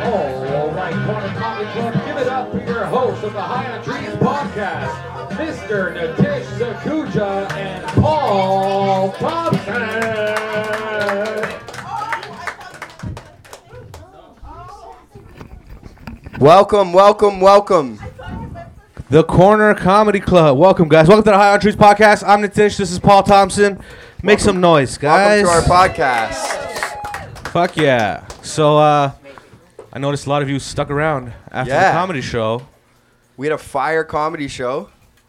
All right, Corner Comedy Club, give it up for your host of the High on Trees podcast, Mr. Natish Zakuja and Paul Thompson. Welcome, welcome, welcome. The Corner Comedy Club. Welcome, guys. Welcome to the High on Trees podcast. I'm Natish. This is Paul Thompson. Make some noise, guys. Welcome to our podcast. Fuck yeah. So, uh, I noticed a lot of you stuck around after Yeah. the comedy show, We had a fire comedy show,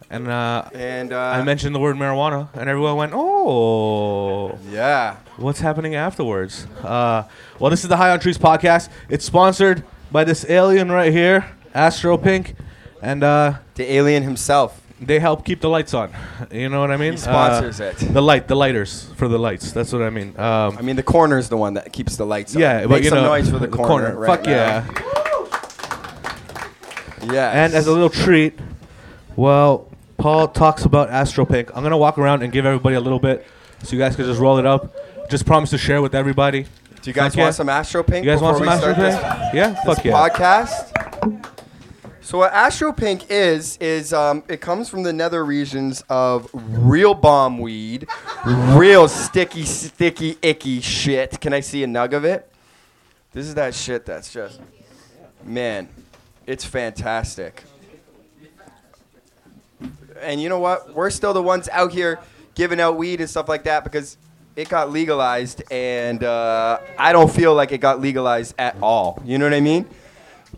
and uh, and uh, I mentioned the word marijuana, and everyone went, "Oh, yeah, what's happening afterwards?" Uh, well, this is the High on Trees podcast. It's sponsored by this alien right here, Astro Pink, and uh, the alien himself. They help keep the lights on. You know what I mean? He sponsors Uh, it. The light, the lighters for the lights. That's what I mean. Um, I mean, the corner's the one that keeps the lights on. yeah, Make but you some know, noise for the, corner. right Fuck now. yeah! Yeah. And as a little treat, well, Paul talks about Astro Pink. I'm gonna walk around and give everybody a little bit, so you guys can just roll it up. Just promise to share with everybody. do you guys fuck yeah. want some Astro Pink? You guys want some Astro Pink? this- Yeah, this fuck yeah. podcast. So what Astro Pink is is um, it comes from the nether regions of real bomb weed, real sticky, sticky, icky shit. Can I see a nug of it? This is that shit that's just, man, it's fantastic. And you know what? We're still the ones out here giving out weed and stuff like that because it got legalized, and uh, I don't feel like it got legalized at all. You know what I mean?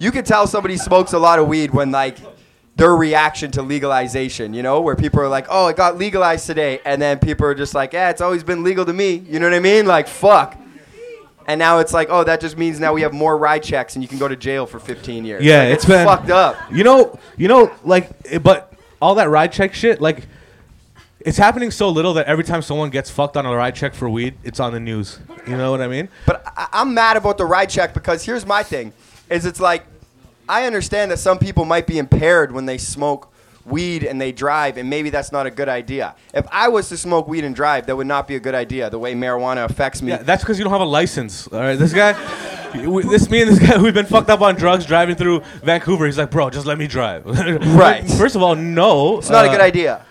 You can tell somebody smokes a lot of weed when like their reaction to legalization, you know, where people are like, "Oh, it got legalized today," and then people are just like, "Yeah, it's always been legal to me." You know what I mean? Like, fuck. And now it's like, oh, that just means now we have more ride checks and you can go to jail for 15 years. Yeah, Like, it's been fucked up. You know, you know, like, but all that ride check shit, like, it's happening so little that every time someone gets fucked on a ride check for weed, it's on the news. You know what I mean? But I, I'm mad about the ride check because here's my thing: is it's like I understand that some people might be impaired when they smoke weed and they drive, and maybe that's not a good idea. If I was to smoke weed and drive, that would not be a good idea. The way marijuana affects me. Yeah, that's because you don't have a license. All right, this guy, we- this me and this guy, we've been fucked up on drugs driving through Vancouver. He's like, bro, just let me drive. Right. First of all, no. it's not a uh, good idea.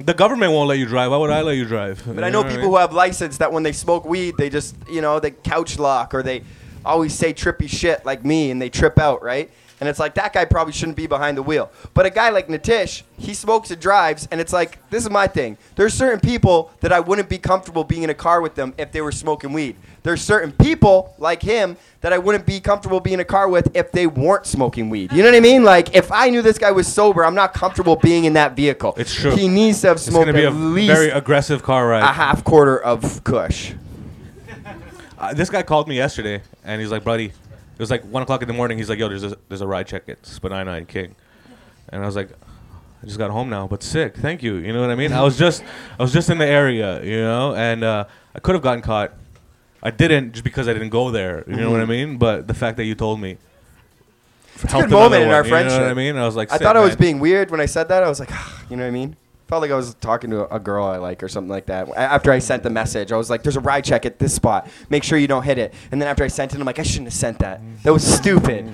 The government won't let you drive. Why would I let you drive? But I know people who have license that when they smoke weed, they just you know they couch lock or they always say trippy shit like me and they trip out, right? And it's like that guy probably shouldn't be behind the wheel. But a guy like Natish, he smokes and drives, and it's like this is my thing. There's certain people that I wouldn't be comfortable being in a car with them if they were smoking weed. There's certain people like him that I wouldn't be comfortable being in a car with if they weren't smoking weed. You know what I mean? Like if I knew this guy was sober, I'm not comfortable being in that vehicle. It's true. He needs to have It's smoked gonna be a at least very aggressive car ride. a half quarter of Kush. Uh, this guy called me yesterday, and he's like, "Buddy," it was like one o'clock in the morning. He's like, "Yo, there's a there's a ride check at Spadina and King," and I was like, "I just got home now, but sick. Thank you. You know what I mean? I was just I was just in the area, you know, and uh, I could have gotten caught. I didn't just because I didn't go there. You know what I mean? But the fact that you told me." It's a good moment in our You know what I mean? I was like, I thought I was man. being weird when I said that. I was like, you know what I mean? Felt like I was talking to a girl I like or something like that. After I sent the message, I was like, "There's a ride check at this spot. Make sure you don't hit it." And then after I sent it, I'm like, "I shouldn't have sent that. That was stupid."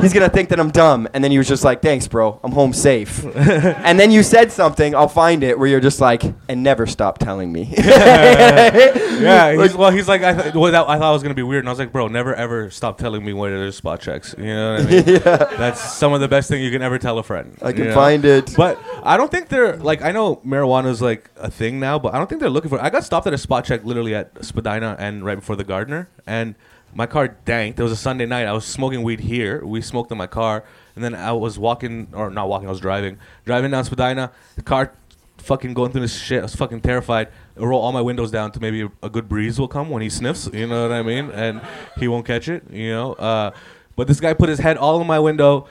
He's gonna think that I'm dumb. And then he was just like, "Thanks, bro. I'm home safe." and then you said something. I'll find it where you're just like, "And never stop telling me." Yeah, he's, well, he's like, I, th- well, that, I thought it was gonna be weird, and I was like, bro, never ever stop telling me where there's spot checks. You know what I mean? yeah. That's some of the best thing you can ever tell a friend. I can know? find it. But I don't think they're like I know marijuana is like a thing now, but I don't think they're looking for. It. I got stopped at a spot check literally at Spadina and right before the Gardiner, and my car danked. It was a Sunday night. I was smoking weed here. We smoked in my car, and then I was walking or not walking. I was driving, driving down Spadina. The car fucking going through this shit. I was fucking terrified. I roll all my windows down to maybe a good breeze will come when he sniffs. You know what I mean? And he won't catch it. You know. Uh, but this guy put his head all in my window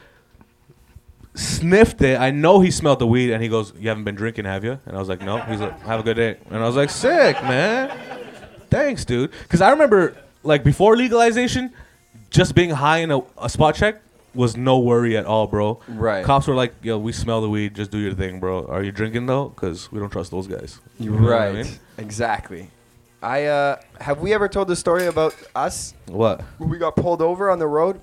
sniffed it. I know he smelled the weed, and he goes, "You haven't been drinking, have you?" And I was like, "No." He's like, "Have a good day." And I was like, "Sick, man. Thanks, dude." Because I remember, like, before legalization, just being high in a, a spot check was no worry at all, bro. Right. Cops were like, "Yo, we smell the weed. Just do your thing, bro. Are you drinking though? Because we don't trust those guys." You know what I right. mean? Exactly. I uh, have we ever told the story about us What? when we got pulled over on the road?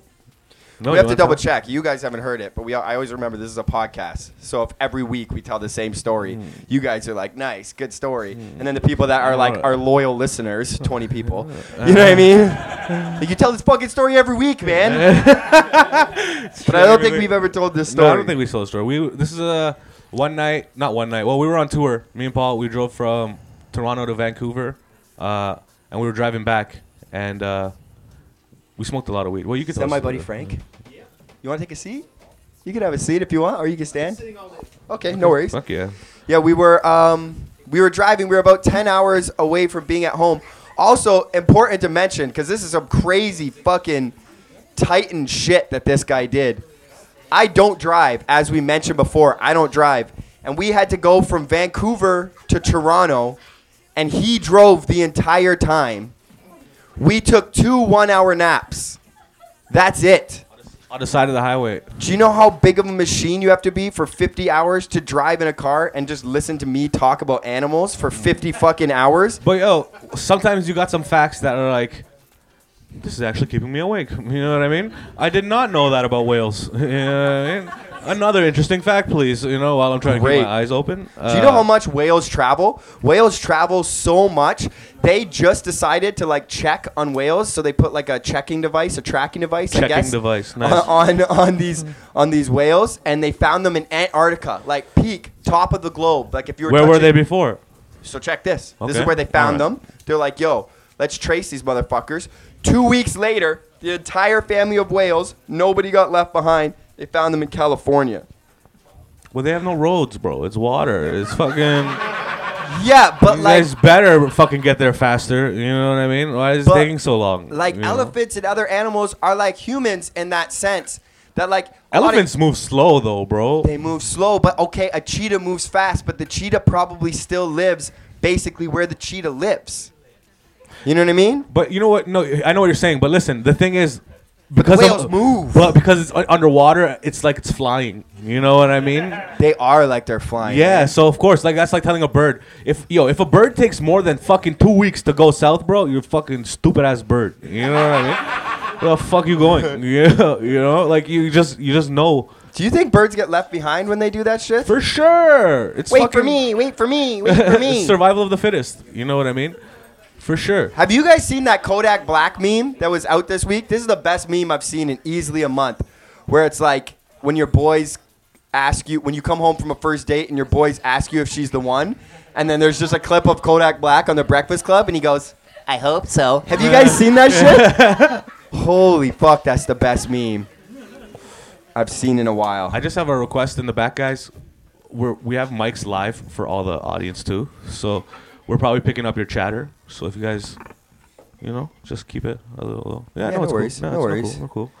No, we have to wanna double check. You guys haven't heard it, but we I always remember this is a podcast. So if every week we tell the same story, Hmm. you guys are like, "Nice, good story," and then the people that are like our loyal listeners, twenty people, you know what I mean? you tell this fucking story every week, man. but I don't think we've ever told this story. No, I don't think we told the story. We this is a one night, not one night. Well, we were on tour. Me and Paul, we drove from Toronto to Vancouver, uh, and we were driving back, and uh, we smoked a lot of weed. Well, you could Is that my buddy the- Frank? You want to take a seat? You can have a seat if you want, or you can stand. Okay, no worries. Fuck yeah. Yeah, we were um, we were driving. We were about ten hours away from being at home. Also important to mention because this is some crazy fucking titan shit that this guy did. I don't drive, as we mentioned before. I don't drive, and we had to go from Vancouver to Toronto, and he drove the entire time. We took two one-hour naps. That's it. On the side of the highway. Do you know how big of a machine you have to be for 50 hours to drive in a car and just listen to me talk about animals for 50 fucking hours? But yo, sometimes you got some facts that are like, this is actually keeping me awake. You know what I mean? I did not know that about whales. You know I mean? Another interesting fact, please. You know, while I'm trying to keep my eyes open. Do you know Uh, how much whales travel? Whales travel so much. They just decided to like check on whales, so they put like a checking device, a tracking device, I Checking guess, device, nice. on on these on these whales, and they found them in Antarctica, like peak, top of the globe. Like if you were Where were they before? So check this. Okay. This is where they found Alright. them. They're like, yo, let's trace these motherfuckers. Two weeks later, the entire family of whales, nobody got left behind. They found them in California. Well, they have no roads, bro. It's water. It's fucking. Yeah, but you like guys better fucking get there faster. You know what I mean? Why is it taking so long? like you know? elephants and other animals are like humans in that sense. That like lot of- Elephants move slow though, bro. they move slow, but okay, a cheetah moves fast, but the cheetah probably still lives basically where the cheetah lives. You know what I mean? But you know what? No, I know what you're saying. But listen, the thing is, because whales of, move. But because it's u- underwater, it's like it's flying. You know what I mean? They are like they're flying. Yeah. man. So of course, like that's like telling a bird, if yo, if a bird takes more than fucking two weeks to go south, bro, you're a fucking stupid ass bird. You know what I mean? Where the fuck you going? Yeah. You know, like you just you just know Do you think birds get left behind when they do that shit? for sure. It's wait for me, wait for me, wait for me. survival of the fittest. You know what I mean? For sure. Have you guys seen that Kodak Black meme that was out this week? This is the best meme I've seen in easily a month. Where it's like when your boys ask you, when you come home from a first date and your boys ask you if she's the one, and then there's just a clip of Kodak Black on the Breakfast Club, and he goes, I hope so. Have you guys seen that shit? Holy fuck, that's the best meme I've seen in a while. I just have a request in the back, guys. We're, we have mics live for all the audience too, so we're probably picking up your chatter. So if you guys, you know, just keep it a little. little. Yeah, Yeah, no, no it's worries, cool. no it's worries. Cool. We're cool.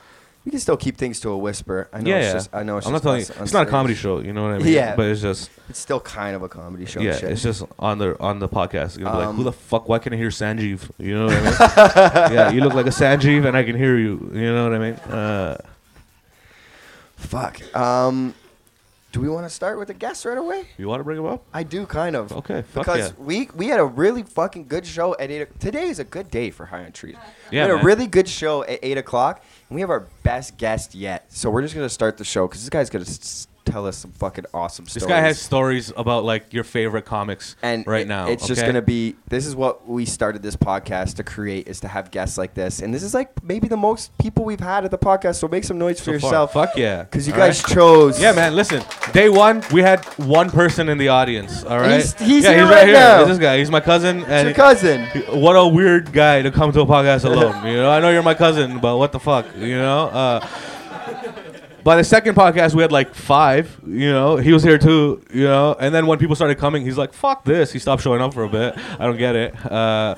we can still keep things to a whisper. I know Yeah, it's yeah. just, I know it's I'm not telling you, it's not a comedy show. You know what I mean? Yeah. But it's just, It's still kind of a comedy show. yeah, it's just on the on the podcast. It's gonna be like, Um, who the fuck? Why can I hear Sanjeev? You know what I mean? yeah, you look like a Sanjeev, and I can hear you. You know what I mean? Uh, Fuck. Um, do we want to start with the guests right away? you want to bring him up? I do kind of. Okay, fuck Because yeah. we we had a really fucking good show at eight. o- Today is a good day for High on Trees. we Yeah, had a really good show at eight o'clock, and we have our best guest yet. So we're just gonna start the show because this guy's gonna s- tell us some fucking awesome stories. This guy has stories about like your favorite comics and right it- now. it's just gonna be. This is what we started this podcast to create is to have guests like this, and this is like maybe the most people we've had at the podcast. So make some noise for So far. yourself, Fuck yeah. because you All guys right? chose. Yeah, man. Listen, day one we had one person in the audience. All right. He's- he's yeah, here he's right now. This guy. He's my cousin. It's And your cousin. he- what a weird guy to come to a podcast alone. you know, I know you're my cousin, but what the fuck, you know? Uh, by the second podcast, we had like five. You know, he was here too. You know, and then when people started coming, he's like, "Fuck this." He stopped showing up for a bit. I don't get it. Uh,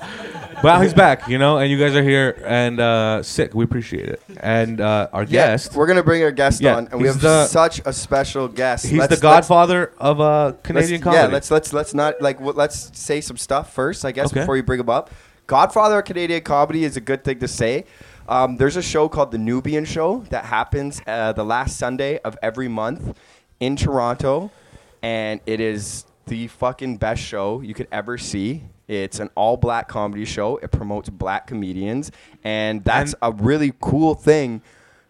but now he's back. You know, and you guys are here and uh, sick. We appreciate it. And uh, our Yeah, guest, we're gonna bring our guest Yeah, on, and we have the- such a special guest. he's Let's- the godfather of uh, Canadian comedy. Yeah, let's let's let's not like w- let's say some stuff first, I guess, Okay. before you bring him up. Godfather of Canadian comedy is a good thing to say. Um, there's a show called The Nubian Show that happens uh, the last Sunday of every month in Toronto, and it is the fucking best show you could ever see. It's an all black comedy show. It promotes black comedians. And that's a really cool thing.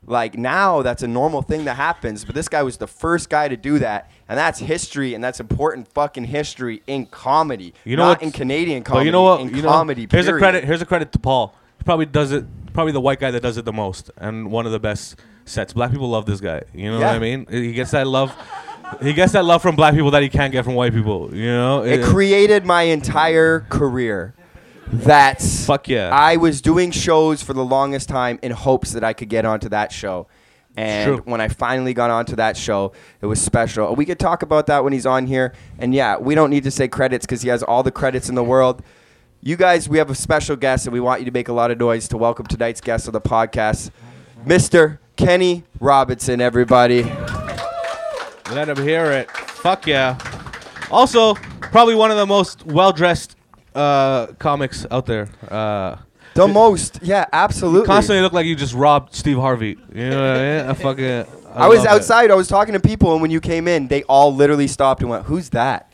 Like now, that's a normal thing that happens. But this guy was the first guy to do that. And that's history. And that's important fucking history in comedy. You know Not what- in Canadian comedy. But you know what? In you know, comedy. here's a period. credit. Here's a credit to Paul. He probably does it. Probably the white guy that does it the most, and one of the best sets. Black people love this guy. You know what I mean? He gets that love. He gets that love from black people that he can't get from white people. You know? It created my entire career. That's Fuck yeah. I was doing shows for the longest time in hopes that I could get onto that show. And True. when I finally got onto that show, it was special. We could talk about that when he's on here. And yeah, we don't need to say credits because he has all the credits in the world. You guys, we have a special guest, and we want you to make a lot of noise to welcome tonight's guest on the podcast, Mr. Kenny Robinson, everybody. Let him hear it. Fuck yeah. Also, probably one of the most well dressed uh, comics out there. Uh, The most, yeah, absolutely. constantly look like you just robbed Steve Harvey. You know what I mean? I fucking. I, was love it. outside. I was talking to people, and when you came in, they all literally stopped and went, "Who's that?"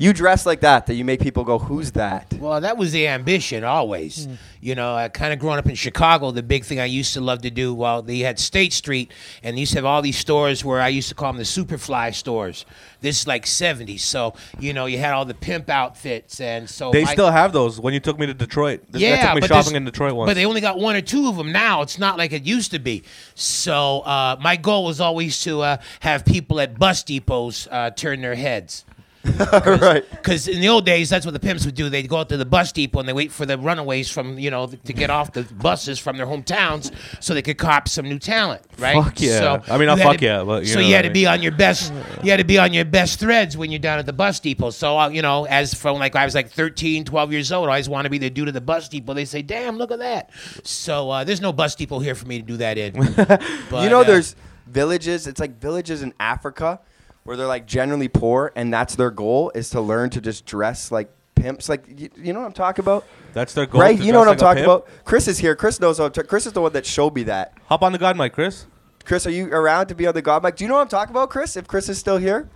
You dress like that, that you make people go, "Who's that?" Well, that was the ambition always. You know, I kind of growing up in Chicago, the big thing I used to love to do, well, they had State Street, and they used to have all these stores where I used to call them the Superfly stores. This is like 70s. So, you know, you had all the pimp outfits. And so They I- still have those when you took me to Detroit. This guy yeah, took me but shopping in Detroit once. But they only got one or two of them now. It's not like it used to be. So uh, my goal was always to uh, have people at bus depots uh, turn their heads. right. Because in the old days, that's what the pimps would do. They'd go out to the bus depot and they wait for the runaways from, you know, to get off the buses from their hometowns so they could cop some new talent, right? Fuck yeah. I mean, not fuck to- yeah, but you so you had I to be on your best. You had to be on your best threads when you're down at the bus depot. So uh, you know, as from like I was like 13, 12 years old, I always want to be the dude at the bus depot. They say, "Damn, look at that." So uh, there's no bus depot here for me to do that in. But, you know, uh, there's villages. It's like villages in Africa where they're like generally poor, and that's their goal is to learn to just dress like pimps. Like you, you know what I'm talking about, That's their goal. right? to You know what I'm dress like a talking pimp. about. Chris is here. Chris knows. To, Chris is the one that showed me that. Hop on the God mic, Chris. Chris, are you around to be on the God mic? Do you know what I'm talking about, Chris? If Chris is still here,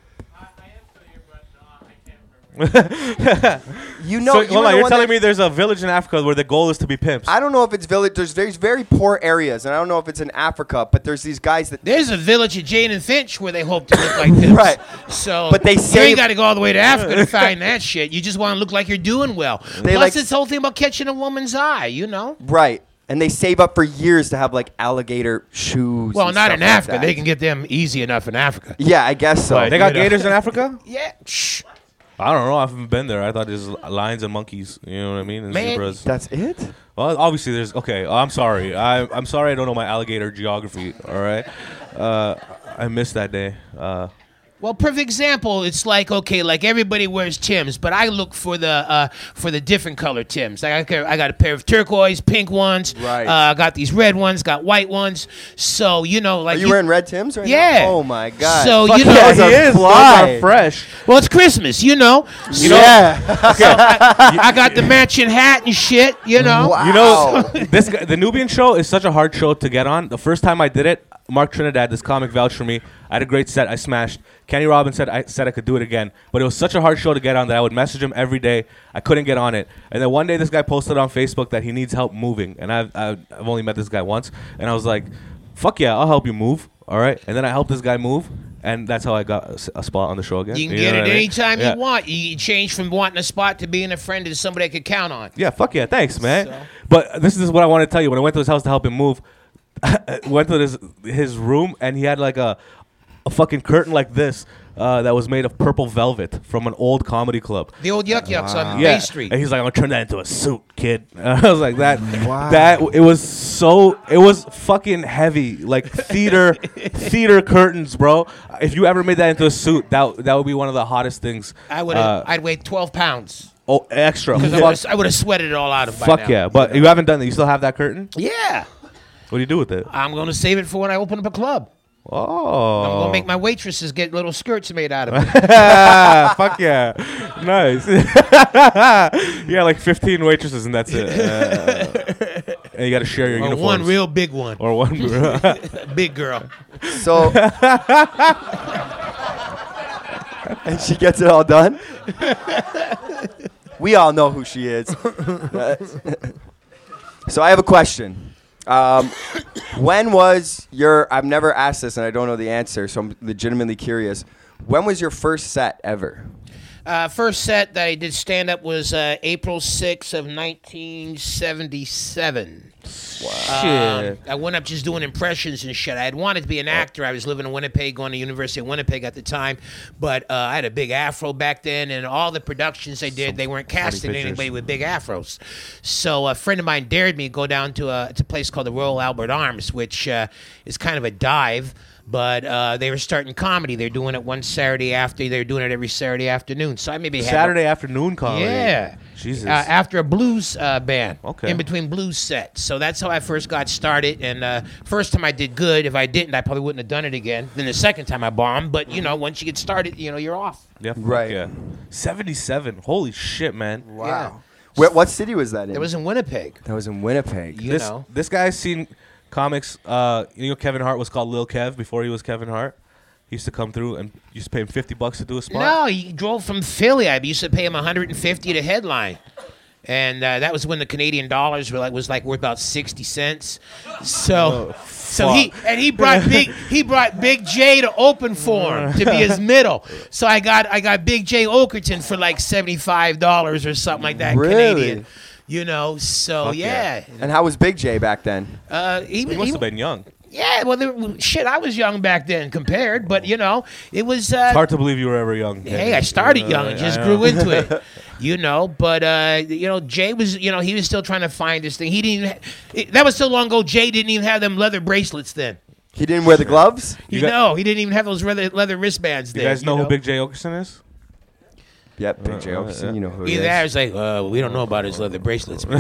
you know. so, you hold on. You're telling me there's a village in Africa where the goal is to be pimps. I don't know if it's village. There's very very poor areas, and I don't know if it's in Africa. But there's these guys that There's a village at Jane and Finch where they hope to look like pimps. Right. So, But they you ain't got to go all the way to Africa to find that shit. You just want to look like you're doing well. They Plus, like- this whole thing about catching a woman's eye. You know. right, and they save up for years to have like alligator shoes. Well, and not stuff in like Africa. that. They can get them easy enough in Africa. Yeah, I guess so. But- they got know. gators in Africa? Yeah. Shh. I don't know. I haven't been there. I thought there's lions and monkeys. You know what I mean? And Man. zebras. That's it. Well, obviously there's. Okay, I'm sorry. I, I'm sorry. I don't know my alligator geography. All right. Uh, I missed that day. Uh, Well, perfect example. It's like okay, like everybody wears Tims, but I look for the uh, for the different color Tims. Like I got, I got a pair of turquoise, pink ones. Right. Uh, I got these red ones. Got white ones. So you know, like Are you wearing red Tims right Yeah. now? Oh my god. So Fuck you know- yeah, he are is. Those are fresh. Well, it's Christmas, you know. You So- know- Yeah. I got the matching hat and shit, you know. Wow. You know, this guy, the Nubian show is such a hard show to get on. The first time I did it, Mark Trinidad, this comic, vouched for me. I had a great set. I smashed. Kenny Robbins said I said I could do it again, but it was such a hard show to get on that I would message him every day. I couldn't get on it, and then one day this guy posted on Facebook that he needs help moving, and I've I've I've only met this guy once, and I was like, "Fuck yeah, I'll help you move." All right, and then I helped this guy move, and that's how I got a spot on the show again. You can know get it I mean? anytime Yeah. you want. You change from wanting a spot to being a friend to somebody I could count on. Yeah, fuck yeah, thanks, man. So- But this is what I want to tell you. When I went to his house to help him move, went to his his room and he had like a a fucking curtain like this uh, that was made of purple velvet from an old comedy club. The old Yuk Yuk's on Yeah, Bay Street. and he's like, "I'm gonna turn that into a suit, kid." I was like, "That, Wow. that it was so, it was fucking heavy, like theater, theater curtains, bro. If you ever made that into a suit, that that would be one of the hottest things. I would Uh, I'd weigh 12 pounds. oh, extra. Because I would've- I would have sweated it all out of by fuck now. yeah! But you haven't done that. You still have that curtain. Yeah. What do you do with it? I'm going to save it for when I open up a club. Oh, I'm going to make my waitresses get little skirts made out of it. Fuck yeah. Nice. yeah, like 15 waitresses and that's it. Uh, and you got to share your or uniforms. one real big one. Or one. big girl. So. and she gets it all done. We all know who she is. so I have a question. Um, when was your? I've never asked this, and I don't know the answer, so I'm legitimately curious. When was your first set ever? Uh, first set that I did stand up was uh, April 6th of 1977. Um, I went up just doing impressions and shit. I had wanted to be an actor. I was living in Winnipeg, going to University of Winnipeg at the time, but uh, I had a big afro back then, and all the productions they did, they weren't casting anybody with big afros. So a friend of mine dared me to go down to a, to a place called the Royal Albert Arms, which uh, is kind of a dive. But uh, they were starting comedy. They're doing it one Saturday after. They're doing it every Saturday afternoon. So I maybe had Saturday afternoon comedy. yeah. Jesus. Uh, after a blues uh, band. Okay. In between blues sets. So that's how I first got started. And uh, first time I did good. If I didn't, I probably wouldn't have done it again. Then the second time I bombed. But, you know, once you get started, you know, you're off. yeah, Right. Yeah. Seventy-seven. Holy shit, man. Wow. Where, what city was that in? It was in Winnipeg. that was in Winnipeg. You this know. this guy's seen comics. Uh, you know, Kevin Hart was called Lil Kev before he was Kevin Hart. He used to come through and used to pay him fifty bucks to do a spot. No, he drove from Philly. I used to pay him 150 to headline. And uh, that was when the Canadian dollars were like was like worth about sixty cents. So, so he and he brought big he brought Big Jay to open for him to be his middle. So I got I got Big Jay Oakerson for like seventy five dollars or something like that Really? Canadian. You know, so Fuck yeah. yeah, and how was Big Jay back then? uh, he, He must he- have been young. yeah. Well, there, shit, I was young back then compared, but you know, it was. Uh, It's hard to believe you were ever young. Hey, I started Uh, young and just grew into it. You know, but uh, you know, Jay was, you know, he was still trying to find this thing. He didn't. Even, it, that was so long ago. Jay didn't even have them leather bracelets then. He didn't wear the gloves. You, got- know, he didn't even have those leather, leather wristbands then. You then. guys know, who Big Jay Oakerson is? Yep, Big Jay Uh, uh, Oakerson. You know who he Either is. that or it's like, uh, we don't know about his leather bracelets. so,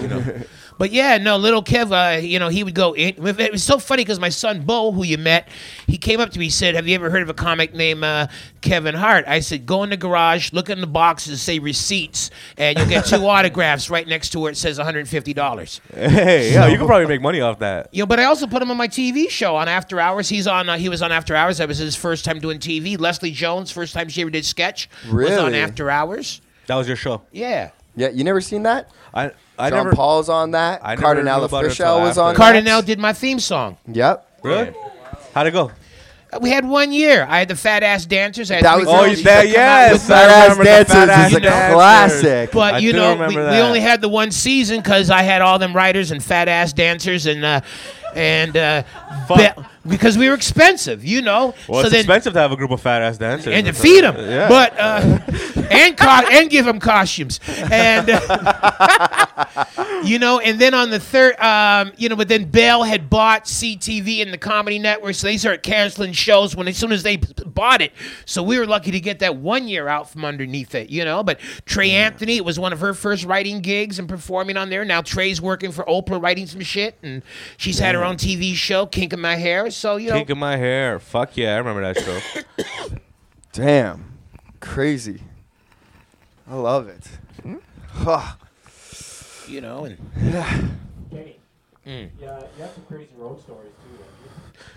you know. But yeah, no, little Kev, uh, you know, he would go in. It was so funny because my son Bo, who you met, he came up to me, he said, "Have you ever heard of a comic named uh, Kevin Hart?" I said, "Go in the garage, look in the boxes, say receipts, and you'll get two autographs right next to where it says 150 dollars." Hey, yeah, you could probably make money off that. You know, but I also put him on my TV show on After Hours. He's on. Uh, he was on After Hours. That was his first time doing TV. Leslie Jones, first time she ever did sketch, was on After Hours. That was your show. Yeah. Yeah, you never seen that? I I John never. Paul's on that. I never Kardinal knew about it Offishall was on. after. Kardinal did my theme song. Yep. Really? How'd it go? We had one year. I had the fat ass dancers. I had That three was- Oh, girls you- that that- come out yes, I Fat Ass remember the Dancers Fat Ass is a Dancers. classic. But I you do know, remember we, we that. only had the one season because I had all them writers and fat ass dancers and uh, and uh, be- because we were expensive, you know. Well, so it's then expensive to have a group of fat ass dancers. and to feed them, Yeah. but uh, and co- and give them costumes, and uh, you know, and then on the third, um, you know, but then Bell had bought CTV and the Comedy Network, so they started canceling shows when as soon as they bought it. So we were lucky to get that one year out from underneath it, you know. But Trey Anthony, it was one of her first writing gigs and performing on there. Now Trey's working for Oprah, writing some shit, and she's had her own TV show, Kink in My Hair. So you know, Kink in my hair. Fuck yeah, I remember that show. Damn. Crazy. I love it. Hmm? Huh. you know, and Kenny. Mm. Yeah, you have some crazy road stories too.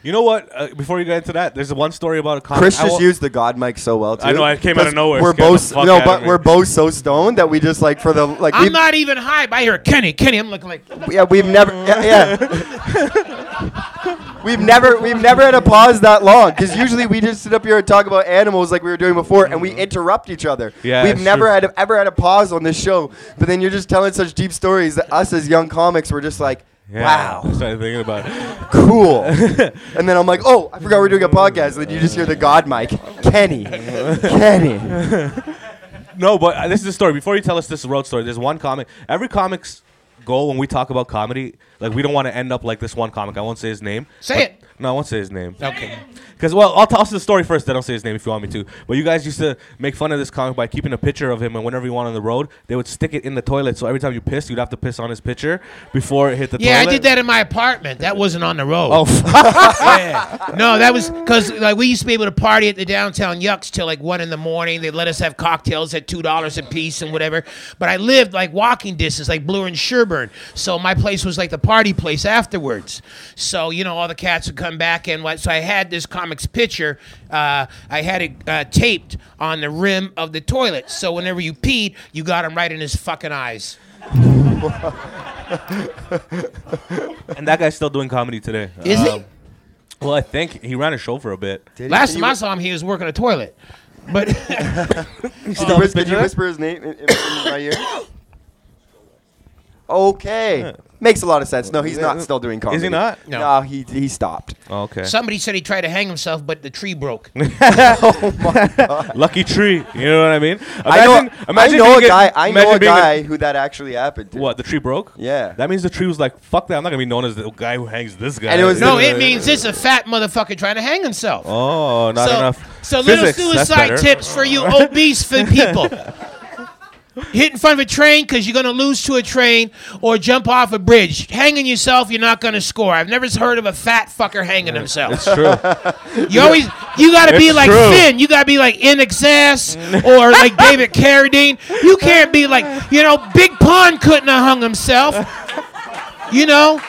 Don't you? You know what? Uh, before you get into that, there's one story about a comic. Chris just used the God mic so well too. I know, I came out of nowhere. We're Scared the both fuck no, out but me. we're both so stoned that we just like for the like I'm we not even high. But I hear Kenny, Kenny. I'm looking like. yeah we've never yeah, yeah. we've never we've never had a pause that long because usually we just sit up here and talk about animals like we were doing before and we interrupt each other. Mm-hmm. Yeah, we've it's never true. had a, ever had a pause on this show, but then you're just telling such deep stories that us as young comics were just like. Yeah, Wow, I started thinking about it. cool. and then I'm like, oh, I forgot we're doing a podcast. And then you just hear the God mic, Kenny, Kenny. No, but uh, this is a story. Before you tell us this road story, there's one comic. Every comic's goal when we talk about comedy, like we don't want to end up like this one comic. I won't say his name. Say it. No, I won't say his name. Okay. Because well, I'll tell us the story first. Then I'll say his name if you want me to. But you guys used to make fun of this comic by keeping a picture of him, and whenever you went on the road, they would stick it in the toilet. So every time you pissed, you'd have to piss on his picture before it hit the toilet. Yeah, toilet. I did that in my apartment. That wasn't on the road. Oh, fuck. yeah. No, that was because like we used to be able to party at the downtown Yuks till like one in the morning. They let us have cocktails at two dollars a piece and whatever. But I lived like walking distance, like Bloor and Sherbourne. So my place was like the party place afterwards. So you know, all the cats would come come back and what? So I had this comics picture. Uh, I had it uh, taped on the rim of the toilet. So whenever you peed, you got him right in his fucking eyes. And that guy's still doing comedy today. Is he? Um, Well, I think he ran a show for a bit. Did Last can time I saw him, he was working a toilet. But Did you, whis- did you whisper his name in, in, in my ear? Okay. Makes a lot of sense. No, he's not still doing comedy. Is he not? No. No, he he stopped. Oh, okay. somebody said he tried to hang himself, but the tree broke. oh my God. Lucky tree. You know what I mean? I know, Imagine- imagine I know being a guy. I know imagine a being guy who that actually happened to. what the tree broke? Yeah. That means the tree was like, "Fuck that! I'm not gonna be known as the guy who hangs this guy." And it was No, it means it's a fat motherfucker trying to hang himself. Oh, not so, enough. So little Physics, that's suicide better. tips for you obese for people. Hit in front of a train because you're going to lose to a train, or jump off a bridge. Hanging yourself, you're not going to score. I've never heard of a fat fucker hanging himself. It's true. You always, you got to be like true. Finn. You got to be like INXS or like David Carradine. You can't be like, you know, Big Pun couldn't have hung himself. You know,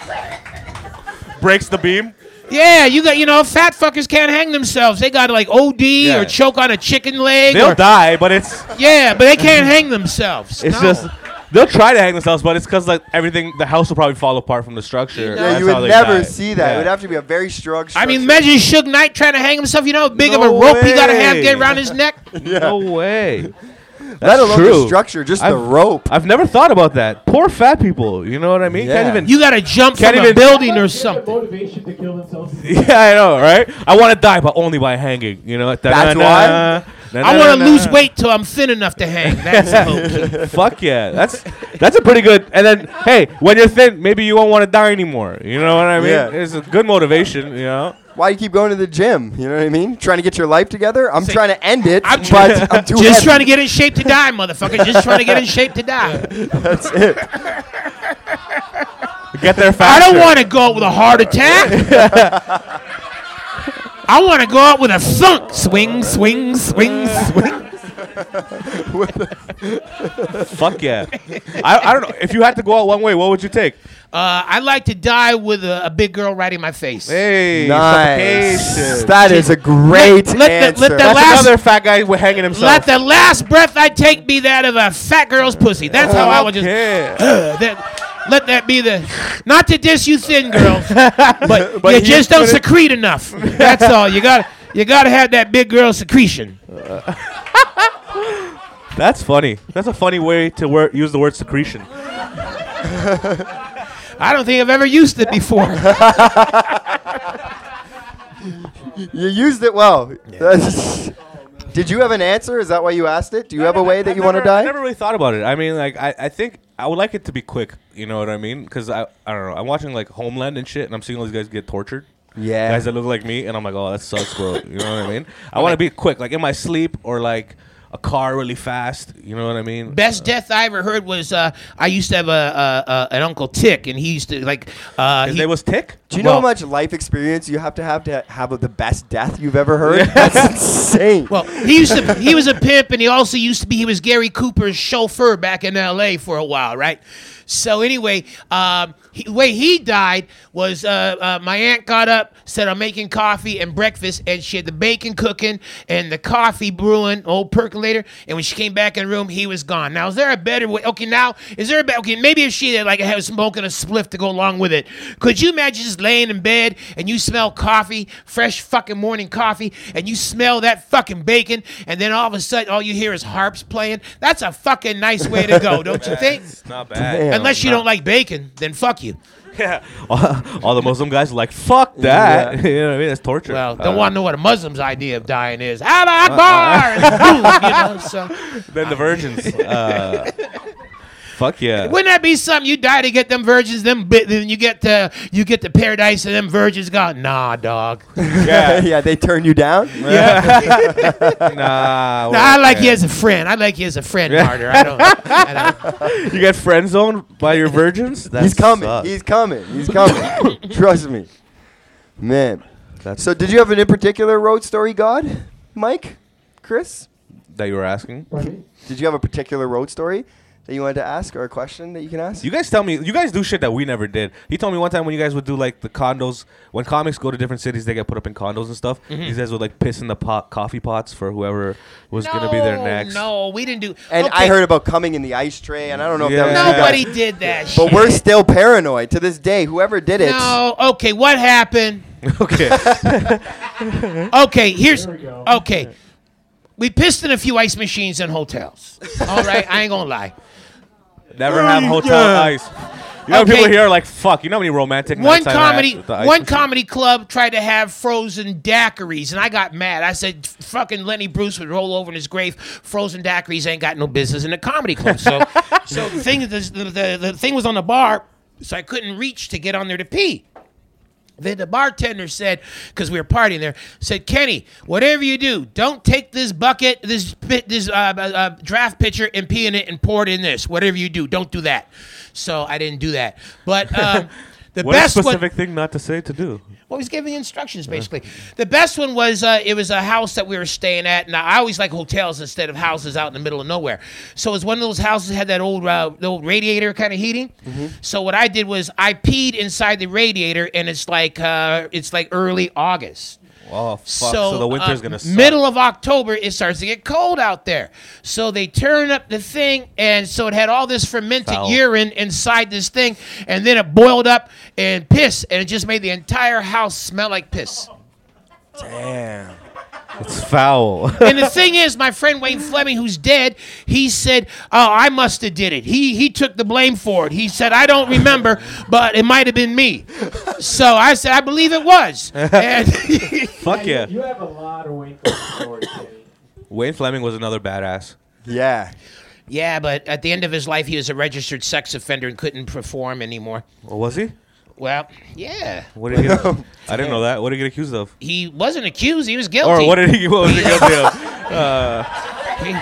Breaks the beam. Yeah, you got, you know, fat fuckers can't hang themselves. They got to like OD Yeah. or choke on a chicken leg. They'll or, die, but it's yeah, but they can't hang themselves. it's No. just they'll try to hang themselves, but it's because like everything, the house will probably fall apart from the structure. Yeah, Yeah, That's you would never die. see that. Yeah. It would have to be a very strong. I mean, structure. imagine Suge Knight trying to hang himself. You know how big of a No rope he got to have get around his neck? No way. Let That's alone true. the structure, just the I've- rope. I've never thought about that. Poor fat people. You know what I mean? Yeah. Can't even. You got to jump Can't from a building or something. motivation to kill themselves. yeah, I know, right? I want to die, but only by hanging. You know. That's why. I want to lose weight till I'm thin enough to hang. That's okay. Fuck yeah, that's that's a pretty good. And then hey, when you're thin, maybe you won't want to die anymore. You know what I mean? Yeah. It's a good motivation. You know. Why you keep going to the gym? You know what I mean? Trying to get your life together. I'm Say- trying to end it, I'm but I'm too Just heavy. trying to get in shape to die, motherfucker. Just trying to get in shape to die. That's it. Get there fast. I don't want to go out with a heart attack. I want to go out with a thunk. Swing, swing, swing, swing. Fuck yeah. I, I don't know. If you had to go out one way, what would you take? Uh, I'd like to die with a, a big girl right in my face. Hey, Nice. suffocation. That is a great Let- let the- answer. let the That's last- another fat guy with hanging himself. Let the last breath I take be that of a fat girl's pussy. That's how I would just. Yeah. that, let that be the. Not to diss you thin girls, but, But you he just don't put it- secrete enough. That's all. You got you got to have that big girl secretion. That's funny. That's a funny way to wor- use the word secretion. I don't think I've ever used it before. You used it well. That's- Did you have an answer? Is that why you asked it? Do you have a way that I've you want to die? I never really thought about it. I mean, like, I, I think I would like it to be quick. You know what I mean? Because I, I don't know. I'm watching like Homeland and shit, and I'm seeing all these guys get tortured. Yeah. Guys that look like me, and I'm like, oh, that sucks, bro. You know what I mean? I want to be quick, like in my sleep or like a car really fast. You know what I mean? Best death I ever heard was uh, I used to have a, a, a an uncle Tick, and he used to like. Uh, His he, name was Tick. Do you know how much life experience you have to have to have the best death you've ever heard? That's insane. Well, he used to. He was a pimp, and he also used to be. He was Gary Cooper's chauffeur back in L.A. for a while, right? So anyway, um, he, the way he died was uh, uh, my aunt got up, said I'm making coffee and breakfast, and she had the bacon cooking and the coffee brewing, old percolator. And when she came back in the room, he was gone. Now, is there a better way? Okay, now is there a better? Okay, maybe if she had like had smoking a spliff to go along with it, could you imagine just laying in bed and you smell coffee, fresh fucking morning coffee, and you smell that fucking bacon, and then all of a sudden all you hear is harps playing? That's a fucking nice way to go, don't you think? It's not bad. Damn. Unless you don't like bacon, then fuck you. Yeah. All, all the Muslim guys are like, fuck that. you know what I mean? It's torture. Well, don't Uh, want to know what a Muslim's idea of dying is. Allah Akbar! And boom, you know, so. Then the virgins. Uh, fuck yeah. Wouldn't that be something? You die to get them virgins, them bit, then you get to you get to paradise, and them virgins go, nah, dog. Yeah. yeah, they turn you down. Nah. Nah, I like you as a friend. I like you as a friend, Martyr. I don't. I don't. You get friend zoned by your virgins? That He's coming. sucks. He's coming. He's coming. Trust me, man. That's So, did you have an in particular road story, God, Mike, Chris? that you were asking. Did you have a particular road story that you wanted to ask or a question that you can ask? You guys tell me. You guys do shit that we never did. He told me one time when you guys would do like the condos. When comics go to different cities, they get put up in condos and stuff. Mm-hmm. These guys would like piss in the pot, coffee pots for whoever was gonna be there next. No, we didn't do. and okay, I heard about coming in the ice tray, and I don't know if that was Yeah. you guys. Nobody did that. Shit. But shit. we're still paranoid to this day. Whoever did it. No. Okay. What happened? okay. Okay. Here's. There we go. Okay. We pissed in a few ice machines in hotels. All right. I ain't gonna lie. Never have hotel ice. You know, Okay. people here are like, "Fuck." You know how many romantic One nights I've had comedy, with the ice one machine? comedy club tried to have frozen daiquiris, and I got mad. I said, "Fucking Lenny Bruce would roll over in his grave. Frozen daiquiris ain't got no business in a comedy club." So, so the thing, the, the, the thing was on the bar, so I couldn't reach to get on there to pee. Then the bartender said, because we were partying there, said, Kenny, whatever you do, don't take this bucket, this this uh, uh, uh, draft pitcher, and pee in it and pour it in this. Whatever you do, don't do that. So I didn't do that. But um, the What best one, specific thing not to say to do. well, he's giving instructions basically. The best one was uh, it was a house that we were staying at, and I always like hotels instead of houses out in the middle of nowhere. So it was one of those houses that had that old uh, the old radiator kind of heating. So what I did was I peed inside the radiator, and it's like uh, it's like early August. Oh fuck! So, the winter's uh, gonna suck. middle of October it starts to get cold out there. So they turn up the thing, and so it had all this fermented Foul. urine inside this thing, and then it boiled up and piss, and it just made the entire house smell like piss. Damn. It's foul. And the thing is, my friend Wayne Flemming, who's dead, he said, "Oh, I must have did it. He he took the blame for it. He said I don't remember, but it might have been me." So I said, "I believe it was." And fuck yeah. You have a lot of Wayne Flemming stories, Kenny. Wayne Flemming was another badass. Yeah. yeah, but at the end of his life, he was a registered sex offender and couldn't perform anymore. Well, was he? Well, yeah. What did he get? I didn't know that. What did he get accused of? He wasn't accused. He was guilty. Or what did he? What was he guilty of? Uh,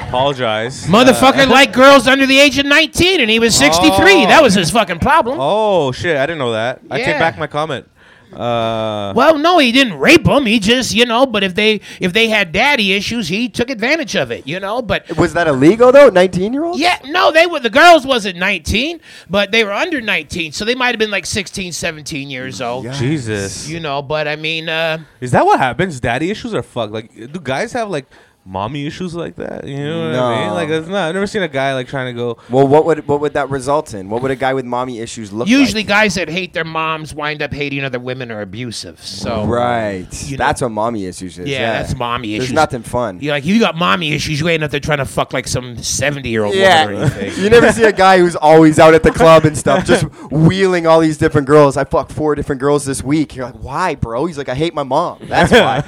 apologize. Motherfucker liked girls under the age of 19, and he was 63. Oh. That was his fucking problem. Oh shit! I didn't know that. I take back my comment. Uh, Well, no, he didn't rape them. He just, you know, but if they if they had daddy issues, he took advantage of it, you know. But Was that illegal though? 19 year old? yeah, no, they were the girls wasn't 19, but they were under 19, so they might have been like 16, 17 years old. Yeah. Jesus. You know, but I mean, uh, Is that what happens? Daddy issues are fucked. Like, do guys have like mommy issues like that? You know what I mean? Like, it's not. I've never seen a guy like trying to go. Well, what would what would that result in? What would a guy with mommy issues look like? usually like? guys that hate their moms wind up hating other women or abusive. So Right. You know- That's what mommy issues is. Yeah, Yeah, that's mommy issues. There's nothing fun. You're like, you got mommy issues. You ain't up there trying to fuck like some 70 year old Yeah. woman or anything. You never see a guy who's always out at the club and stuff, just wheeling all these different girls. I fucked four different girls this week. You're like, why, bro? He's like, I hate my mom. That's why.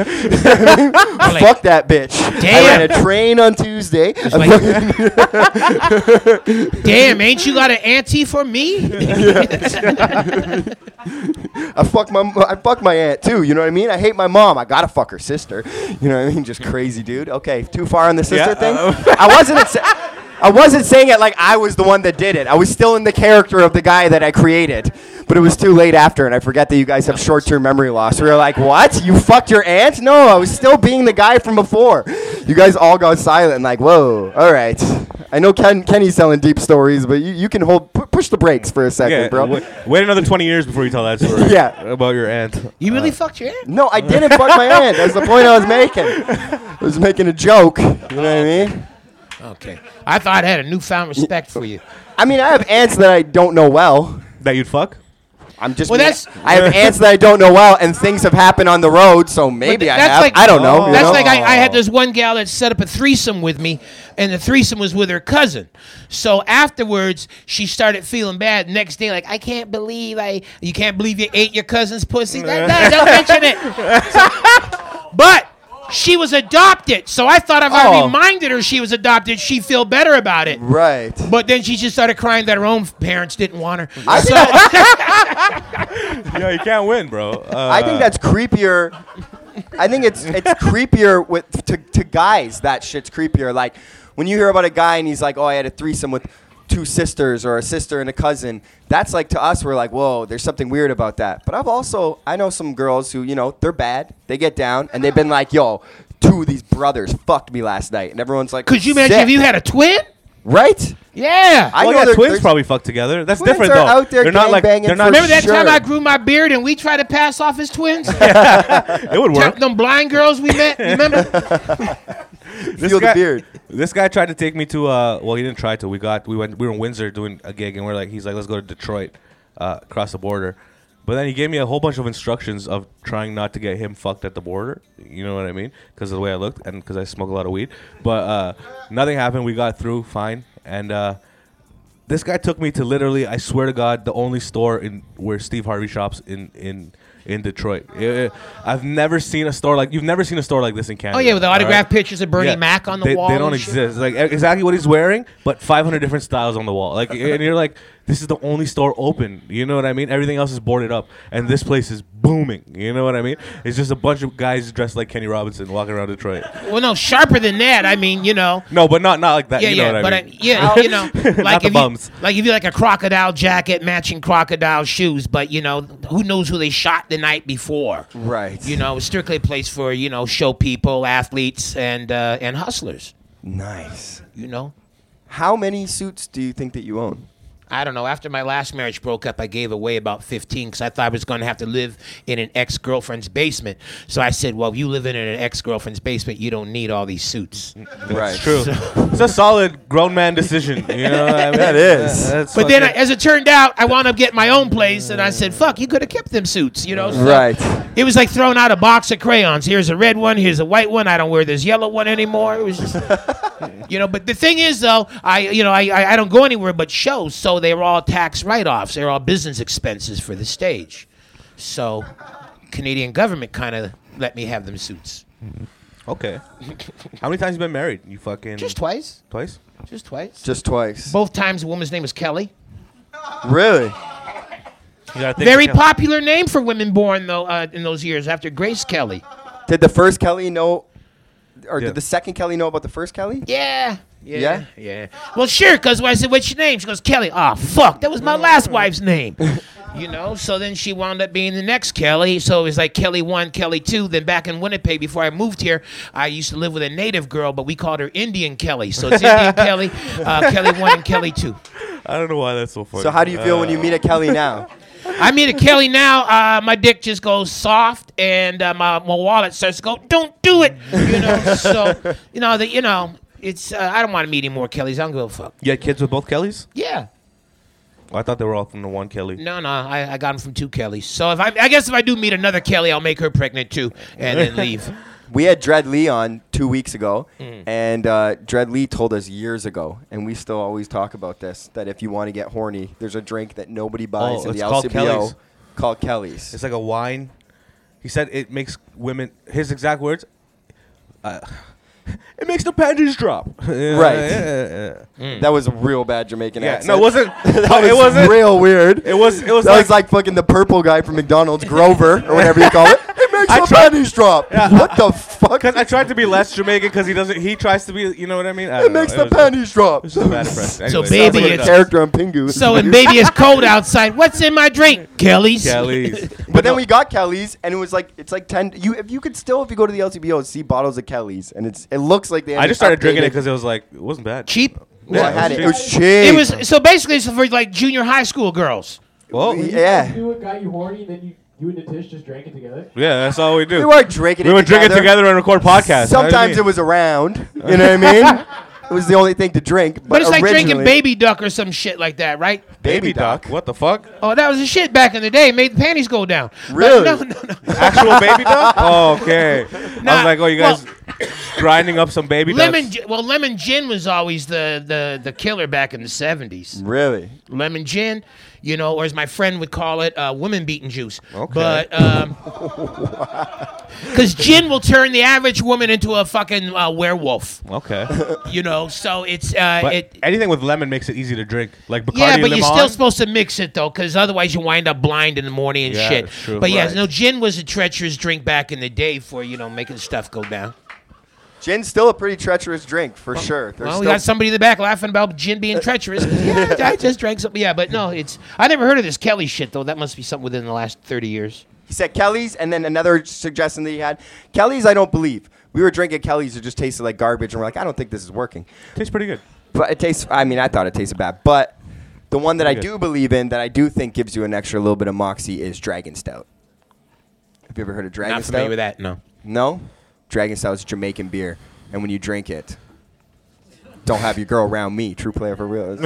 like, Fuck that bitch. I Damn. ran a train on Tuesday. I Damn, ain't you got an auntie for me? I fuck my I fuck my aunt too. You know what I mean? I hate my mom. I gotta fuck her sister. You know what I mean? Just crazy, dude. Okay, too far on the sister Yeah, thing. uh, I wasn't. Sa- I wasn't saying it like I was the one that did it. I was still in the character of the guy that I created. But it was too late after, and I forget that you guys have short-term memory loss. We were like, "What? You fucked your aunt?" No, I was still being the guy from before. You guys all got silent, and like, "Whoa, all right." I know Ken Kenny's telling deep stories, but you, you can hold pu- push the brakes for a second, Yeah, bro. wait, wait another twenty years before you tell that story. Yeah. about your aunt. You really uh, fucked your aunt? No, I didn't fuck my aunt. That's the point I was making. I was making a joke. You know what I mean? Okay. I thought I had a newfound respect for you. I mean, I have aunts that I don't know well. That you'd fuck? I'm just. Well, that's- I have ants that I don't know well, and things have happened on the road, so maybe I that's have. like- I don't know. You That's know? like I, I had this one gal that set up a threesome with me, and the threesome was with her cousin. So afterwards, she started feeling bad. Next day, like I can't believe I, you can't believe you ate your cousin's pussy. Like, no, don't mention it. but she was adopted, so I thought if I Oh. reminded her she was adopted, she'd feel better about it. Right. But then she just started crying that her own parents didn't want her. I So, yeah, you can't win, bro. Uh, I think that's creepier. I think it's it's creepier with to, to guys. That shit's creepier. Like when you hear about a guy and he's like, "Oh, I had a threesome with two sisters or a sister and a cousin." That's like to us, we're like, "Whoa, there's something weird about that." But I've also I know some girls who you know they're bad. They get down and they've been like, "Yo, two of these brothers fucked me last night," and everyone's like, could you imagine "Sick." if you had a twin? Right? Yeah. I well, know yeah, there- twins there's- probably fuck together. That's Twins different are though. out there they're not like gangbanging they're not. Remember that time sure. I grew my beard and we tried to pass off as twins? it would work. Them blind girls we met, remember? This Feel the guy, beard. This guy tried to take me to. Uh, well, he didn't try to. We got. We went. We were in Windsor doing a gig, and we're like, he's like, let's go to Detroit, uh, across the border. But then he gave me a whole bunch of instructions of trying not to get him fucked at the border. You know what I mean? Because of the way I looked and because I smoke a lot of weed. But uh, nothing happened. We got through fine. And uh, this guy took me to literally, I swear to God, the only store in where Steve Harvey shops in in in Detroit. Eh, eh, I've never seen a store like you've never seen a store like this in Canada. Oh, yeah, with the autographed pictures of Bernie Yeah. Mac on the they, wall. They don't shit. exist. Like exactly what he's wearing, but 500 different styles on the wall. Like, and you're like, this is the only store open. You know what I mean? Everything else is boarded up, and this place is booming. You know what I mean? It's just a bunch of guys dressed like Kenny Robinson walking around Detroit. Well, no, sharper than that. I mean, you know. No, but not not like that. Yeah, you know yeah, what but I I mean? yeah, you know, like Not the if bums. you like if you like a crocodile jacket, matching crocodile shoes, but you know, who knows who they shot the night before? Right. You know, it's strictly a place for you know show people, athletes, and uh, and hustlers. Nice. You know, How many suits do you think that you own? I don't know. After my last marriage broke up, I gave away about 15 because I thought I was going to have to live in an ex girlfriend's basement. So I said, well, if you live in an ex girlfriend's basement, you don't need all these suits. Right. It's true. it's a solid grown man decision. You know what I mean? That is. That's But then, I, as it turned out, I wound up getting my own place, and I said, fuck, you could have kept them suits, you know? So Right. It was like throwing out a box of crayons. Here's a red one, here's a white one. I don't wear this yellow one anymore. It was just, you know. But the thing is, though, I, you know, I, I, I don't go anywhere but shows, so they were all tax write-offs. They were all business expenses for the stage. So, Canadian government kind of let me have them suits. okay. How many times you been married? You fucking Just twice. twice. Just twice. Just twice. Both times, the woman's name was Kelly. Really? You gotta think Very again. popular name for women born though uh, in those years after Grace Kelly. Did the first Kelly know, or Yeah. did the second Kelly know about the first Kelly? Yeah. Yeah. Yeah? Yeah. Well, sure, because when I said, what's your name? She goes, Kelly. Oh, fuck. That was my last wife's name. You know, so then she wound up being the next Kelly. So it was like Kelly one, Kelly two. Then back in Winnipeg, before I moved here, I used to live with a native girl, but we called her Indian Kelly. So it's Indian Kelly, uh, Kelly one, and Kelly two. I don't know why that's so funny. So how do you feel when Uh, you meet a Kelly now? I meet a Kelly now. Uh, my dick just goes soft, and uh, my, my wallet starts to go. Don't do it. You know. so you know that you know it's. Uh, I don't want to meet any more Kellys. I don't give a fuck. You had kids with both Kellys? Yeah. Well, I thought they were all from the one Kelly. No, no. I, I got them from two Kellys. So if I, I guess if I do meet another Kelly, I'll make her pregnant too, and then leave. We had Dread Lee on two weeks ago, Mm. and uh, Dread Lee told us years ago, and we still always talk about this, that if you want to get horny, there's a drink that nobody buys Oh, in the called LCBO Kelly's. called Kelly's. It's like a wine. He said it makes women. His exact words. Uh, it makes the panties drop. Yeah, Right. Yeah, yeah, That was a real bad Jamaican yeah. accent. No, it wasn't. that was it wasn't. real weird. It was. It was that like, was like fucking the purple guy from McDonald's, Grover, or whatever you call it. It makes I the tried- panties drop. What the fuck? Because I tried to be less Jamaican because he doesn't. He tries to be. You know what I mean? I It don't know. makes It the a- panties drop. It a bad impression. So Anyway, baby, sounds like like it a it's- character on Pingu. So when baby it's cold outside, what's in my drink? Kelly's. Kelly's. But then we got Kelly's, and it was like it's like ten. You if you could still if you go to the LCBO see bottles of Kelly's, and it's it looks like they. I just started drinking it because it was like it wasn't bad. Cheap. Well, I had it. it It was was cheap. It was so basically it's for like junior high school girls. Well, yeah. You what got you horny, then you, you and Natish just drank it together? yeah, that's all we do. We weren't drinking. We it would drink it together. together and record podcasts. Sometimes it was around. You know what I mean? It was the only thing to drink. But, But it's like drinking originally- baby duck or some shit like that, right? baby duck. What the fuck? Oh, that was a shit back in the day. Made the panties go down. But Really? no, no, no. Actual baby duck? Oh, okay. I Nah, was like, oh, you guys grinding up some baby Lemon, ducks. gi- well, lemon gin was always the, the, the killer back in the seventies. Really? Lemon gin, you know, or as my friend would call it, uh, women beating juice. Okay. But because gin will turn the average woman into a fucking uh, werewolf, Okay. you know. So it's uh, it. anything with lemon makes it easy to drink. Like Bacardi Yeah, but Limon. you're still supposed to mix it though, because otherwise you wind up blind in the morning and Yeah, shit. true. But yeah, no, gin was a treacherous drink back in the day for you know making stuff go down. Gin's still a pretty treacherous drink for sure. There's Well, we got somebody in the back laughing about gin being uh, treacherous. yeah, I just drank something. Yeah, but no, it's I never heard of this Kelly shit though. That must be something within the last thirty years. He said Kelly's, and then another suggestion that he had. Kelly's, I don't believe. We were drinking Kelly's, it just tasted like garbage, and we're like, I don't think this is working. Tastes pretty good. but it tastes. I mean, I thought it tasted bad, but the one that I good. do believe in, that I do think gives you an extra little bit of moxie, is Dragon Stout. Have you ever heard of Dragon Not Stout? familiar with that. No. No, Dragon Stout is Jamaican beer, and when you drink it, don't have your girl around me. True player for real.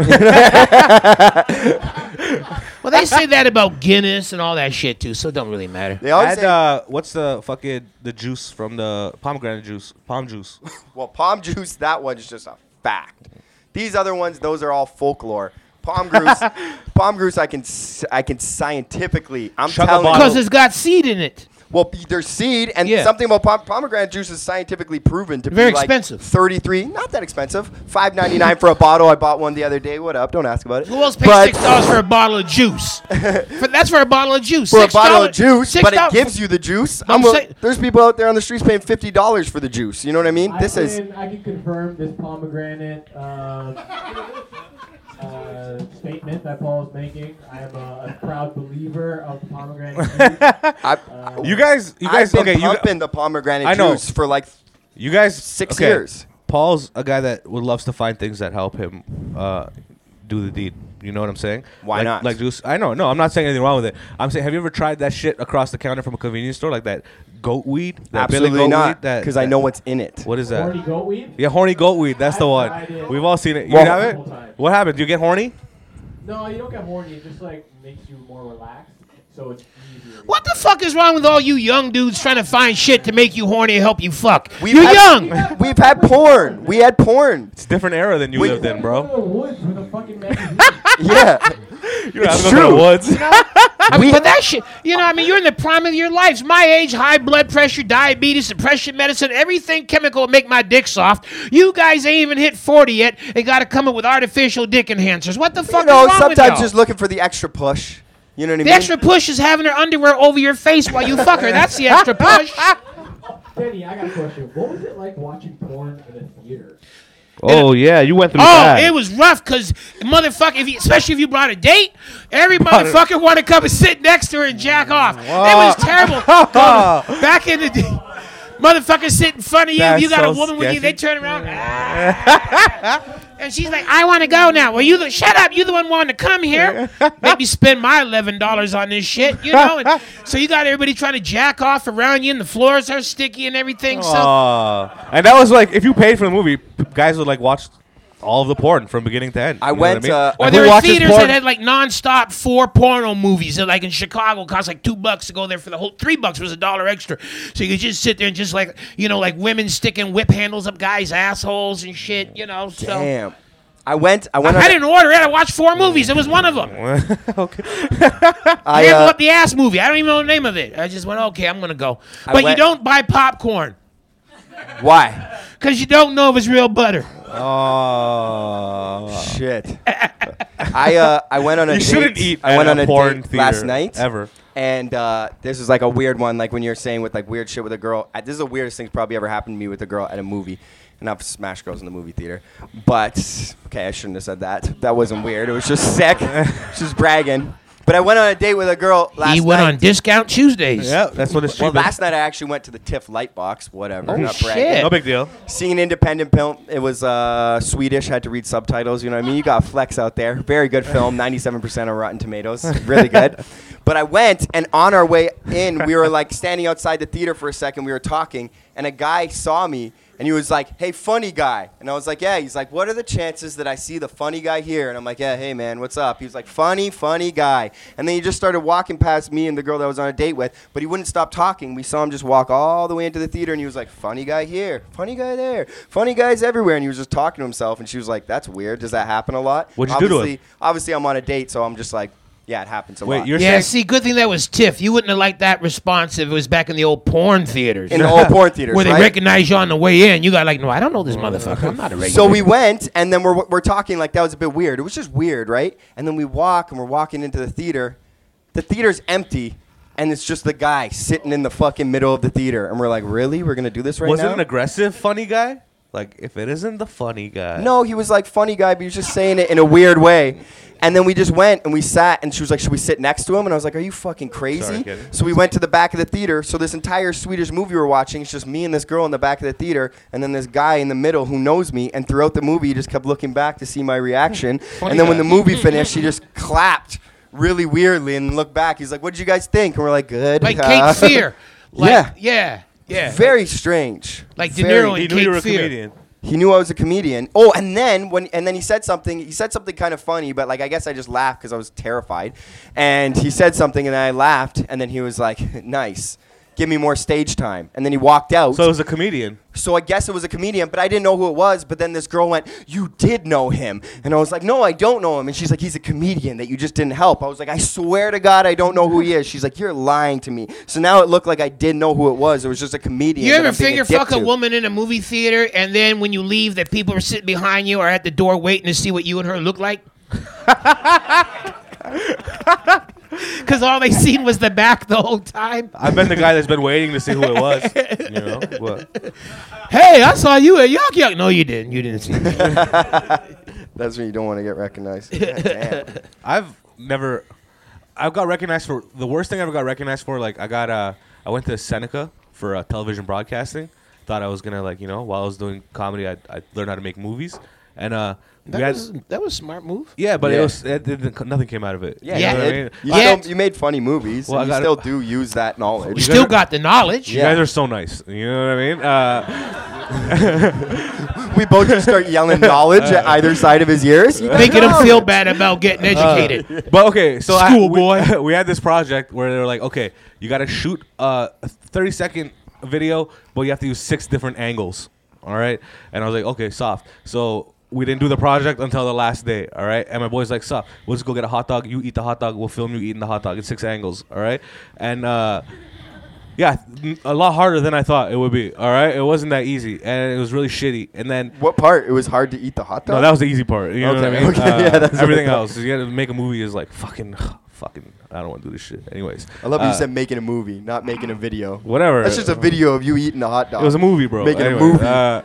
Well, they say that about Guinness and all that shit too, so it don't really matter. they always And say, uh, what's the fucking the juice from the pomegranate juice? Palm juice. well, palm juice. That one's just a fact. These other ones, those are all folklore. Palm juice, palm juice. I can, s- I can scientifically. I'm Chug a telling you. Because it's got seed in it. Well, there's seed, and Yeah. something about pom- pomegranate juice is scientifically proven to Very be like expensive. 33, not that expensive. 5.99 for a bottle. I bought one the other day. What up? Don't ask about it. Who else pays But six dollars for a bottle of juice? for, that's for a bottle of juice. for a $6 bottle of juice, $6 but it gives you the juice. I'm I'm a- say- there's people out there on the streets paying fifty dollars for the juice. You know what I mean? This I is I can confirm this pomegranate uh, uh, statement that Paul is making. I am a, a proud believer of pomegranate juice. I, Uh, You guys, you guys, I've been okay, you, pumping the pomegranate I know. juice for like you guys, six okay, years. Paul's a guy that would loves to find things that help him uh, do the deed. You know what I'm saying? Why like, not? Like juice. I know. No, I'm not saying anything wrong with it. I'm saying, have you ever tried that shit across the counter from a convenience store, like that goat weed? That Billy Absolutely goat not. That because I know what's in it. What is that? Horny goat weed? Yeah, horny goat weed. That's the I've one. tried. We've all seen it. You Well- have it? What happened? Do you get horny? No, you don't get horny. It just like makes you more relaxed, so it's easier. What the fuck is wrong with all you young dudes trying to find shit to make you horny and help you fuck? We've You're had- young. We've had porn. We had porn. It's a different era than you Wait. lived in, bro. the woods with a fucking magazine. Yeah. You have It's to go to true. the woods. I mean, We- but that shit, you know, I mean, you're in the prime of your lives. My age, high blood pressure, diabetes, depression medicine, everything chemical will make my dick soft. You guys ain't even hit 40 yet and got to come up with artificial dick enhancers. What the fuck you know, is wrong with sometimes y'all? just looking for the extra push. You know what I mean? the extra push is having her underwear over your face while you fuck her. That's the extra push. Danny, I got a question. What was it like watching porn in a theater? Oh yeah, you went through Oh, that. it was rough because motherfucker, if you, especially if you brought a date, every motherfucker want to come and sit next to her and jack off. It was terrible. Back in the day, motherfuckers sit in front of you. That's you got a so woman with you. They turn around, "Ah." and she's like, "I want to go now." Well, you the, shut up. You the one wanting to come here. Maybe spend my eleven dollars on this shit, you know. And so you got everybody trying to jack off around you, and the floors are sticky and everything. So. And that was like, if you paid for the movie, p- guys would like watch all of the porn from beginning to end. I You went, what I mean? uh, Or there were theaters porn? that had like nonstop four porno movies. That like in Chicago cost like two bucks to go there for the whole three bucks was a dollar extra. So you could just sit there and just like you know like women sticking whip handles up guys' assholes and shit. You know. So Damn. I went. I went. I, I a- didn't order it. I watched four movies. It was one of them. okay. I, Handle uh, up the ass movie. I don't even know the name of it. I just went okay. I'm gonna go. I But you don't buy popcorn why? because you don't know if it's real butter. Oh. Shit. I uh I went on a You date. shouldn't eat I went a on a porn date last night ever. And uh, this is like a weird one, like when you're saying with like weird shit with a girl. Uh, This is the weirdest thing probably ever happened to me with a girl at a movie. And I've smashed girls in the movie theater. But okay, I shouldn't have said that. That wasn't weird. It was just sick. just bragging. But I went on a date with a girl last night. he went night. on discount Tuesdays. Yeah, that's what it's well, cheap. last night I actually went to the TIFF Lightbox. Whatever. Oh, not bragging. shit. no big deal. Seeing an independent film, it was uh, Swedish. Had to read subtitles. You know what I mean? You got flex out there. Very good film. Ninety-seven percent on Rotten Tomatoes. Really good. but I went, and on our way in, we were like standing outside the theater for a second. We were talking, and a guy saw me, and he was like, "Hey, funny guy," and I was like, "Yeah." He's like, "What are the chances that I see the funny guy here?" And I'm like, "Yeah, hey man, what's up?" He was like, "Funny, funny guy," and then he just started walking past me and the girl that I was on a date with, but he wouldn't stop talking. We saw him just walk all the way into the theater, and he was like, "Funny guy here, funny guy there, funny guys everywhere," and he was just talking to himself. And she was like, "That's weird. Does that happen a lot?" What'd you do to him? obviously, Obviously, I'm on a date, so I'm just like, "Yeah, it happens a Wait, lot." you're Yeah, saying see, good thing that was TIFF. You wouldn't have liked that response if it was back in the old porn theaters. in the old porn theaters, where they right? recognize you on the way in. You got like, no, I don't know this motherfucker. I'm not a regular. So we went, and then we're, we're talking like that was a bit weird. It was just weird, right? And then we walk, and we're walking into the theater. The theater's empty, and it's just the guy sitting in the fucking middle of the theater. And we're like, really? We're gonna do this right now. was now? it an aggressive funny guy? Like, if it isn't the funny guy. No, he was like funny guy, but he was just saying it in a weird way. And then we just went and we sat, and she was like, "Should we sit next to him?" And I was like, "Are you fucking crazy?" Sorry, kid. so we went to the back of the theater. So this entire Swedish movie we're watching, it's just me and this girl in the back of the theater, and then this guy in the middle who knows me. And throughout the movie, he just kept looking back to see my reaction. and then when the movie finished, he just clapped really weirdly and looked back. He's like, "What did you guys think?" And we're like, "Good." Like Uh, Cape Fear. Like, Yeah. yeah. Yeah. Very strange. Like De Very- Niro he in knew you were a Fear. comedian. He knew I was a comedian. Oh, and then when and then he said something. He said something kind of funny, but like I guess I just laughed because I was terrified. And he said something, and I laughed. And then he was like, "Nice, give me more stage time." And then he walked out. So it was a comedian. So I guess it was a comedian, but I didn't know who it was. But then this girl went, "You did know him," and I was like, "No, I don't know him." And she's like, "He's a comedian that you just didn't help." I was like, "I swear to God, I don't know who he is." She's like, "You're lying to me." So now it looked like I did know who it was. It was just a comedian. You that ever I'm being finger fuck a woman in a movie theater and then when you leave, that people are sitting behind you or at the door waiting to see what you and her look like? Because all they seen was the back the whole time. I've been the guy that's been waiting to see who it was. You know? What? Hey, I saw you at Yuk Yuk. No, you didn't. You didn't see me. That's when you don't want to get recognized. God damn. I've never. I've got recognized for the worst thing I ever got recognized for. Like I got uh, I went to Seneca for uh, television broadcasting. Thought I was gonna like you know while I was doing comedy, I I learned how to make movies, and uh, That had was, that was a smart move. yeah, but Yeah. it was it, didn't- nothing came out of it. Yeah, You Yeah. know you, I mean? You, Yeah. still, you made funny movies. Well, and I you still do use that knowledge. You knowledge. still got the knowledge. You Yeah. guys are so nice. You know what I mean? Uh, we both just start yelling knowledge at either side of his ears. You got Making him feel bad about getting educated. but okay, so I, School we, boy. we had this project where they were like, okay, you got to shoot uh, a 30 second video, but you have to use six different angles. All right, and I was like, okay, soft. So we didn't do the project until the last day. All right, and my boy's like, soft. We'll just go get a hot dog. You eat the hot dog. We'll film you eating the hot dog in six angles. All right, and. uh yeah, a lot harder than I thought it would be. All right, it wasn't that easy, and it was really shitty. And then What part? It was hard to eat the hot dog. no, that was the easy part. You know what I mean? okay, Uh, yeah, that's everything else. You got to make a movie is like fucking, fucking. I don't want to do this shit. Anyways, I love how uh, you said making a movie, not making a video. whatever. That's just a video of you eating a hot dog. It was a movie, bro. Making a movie. Uh,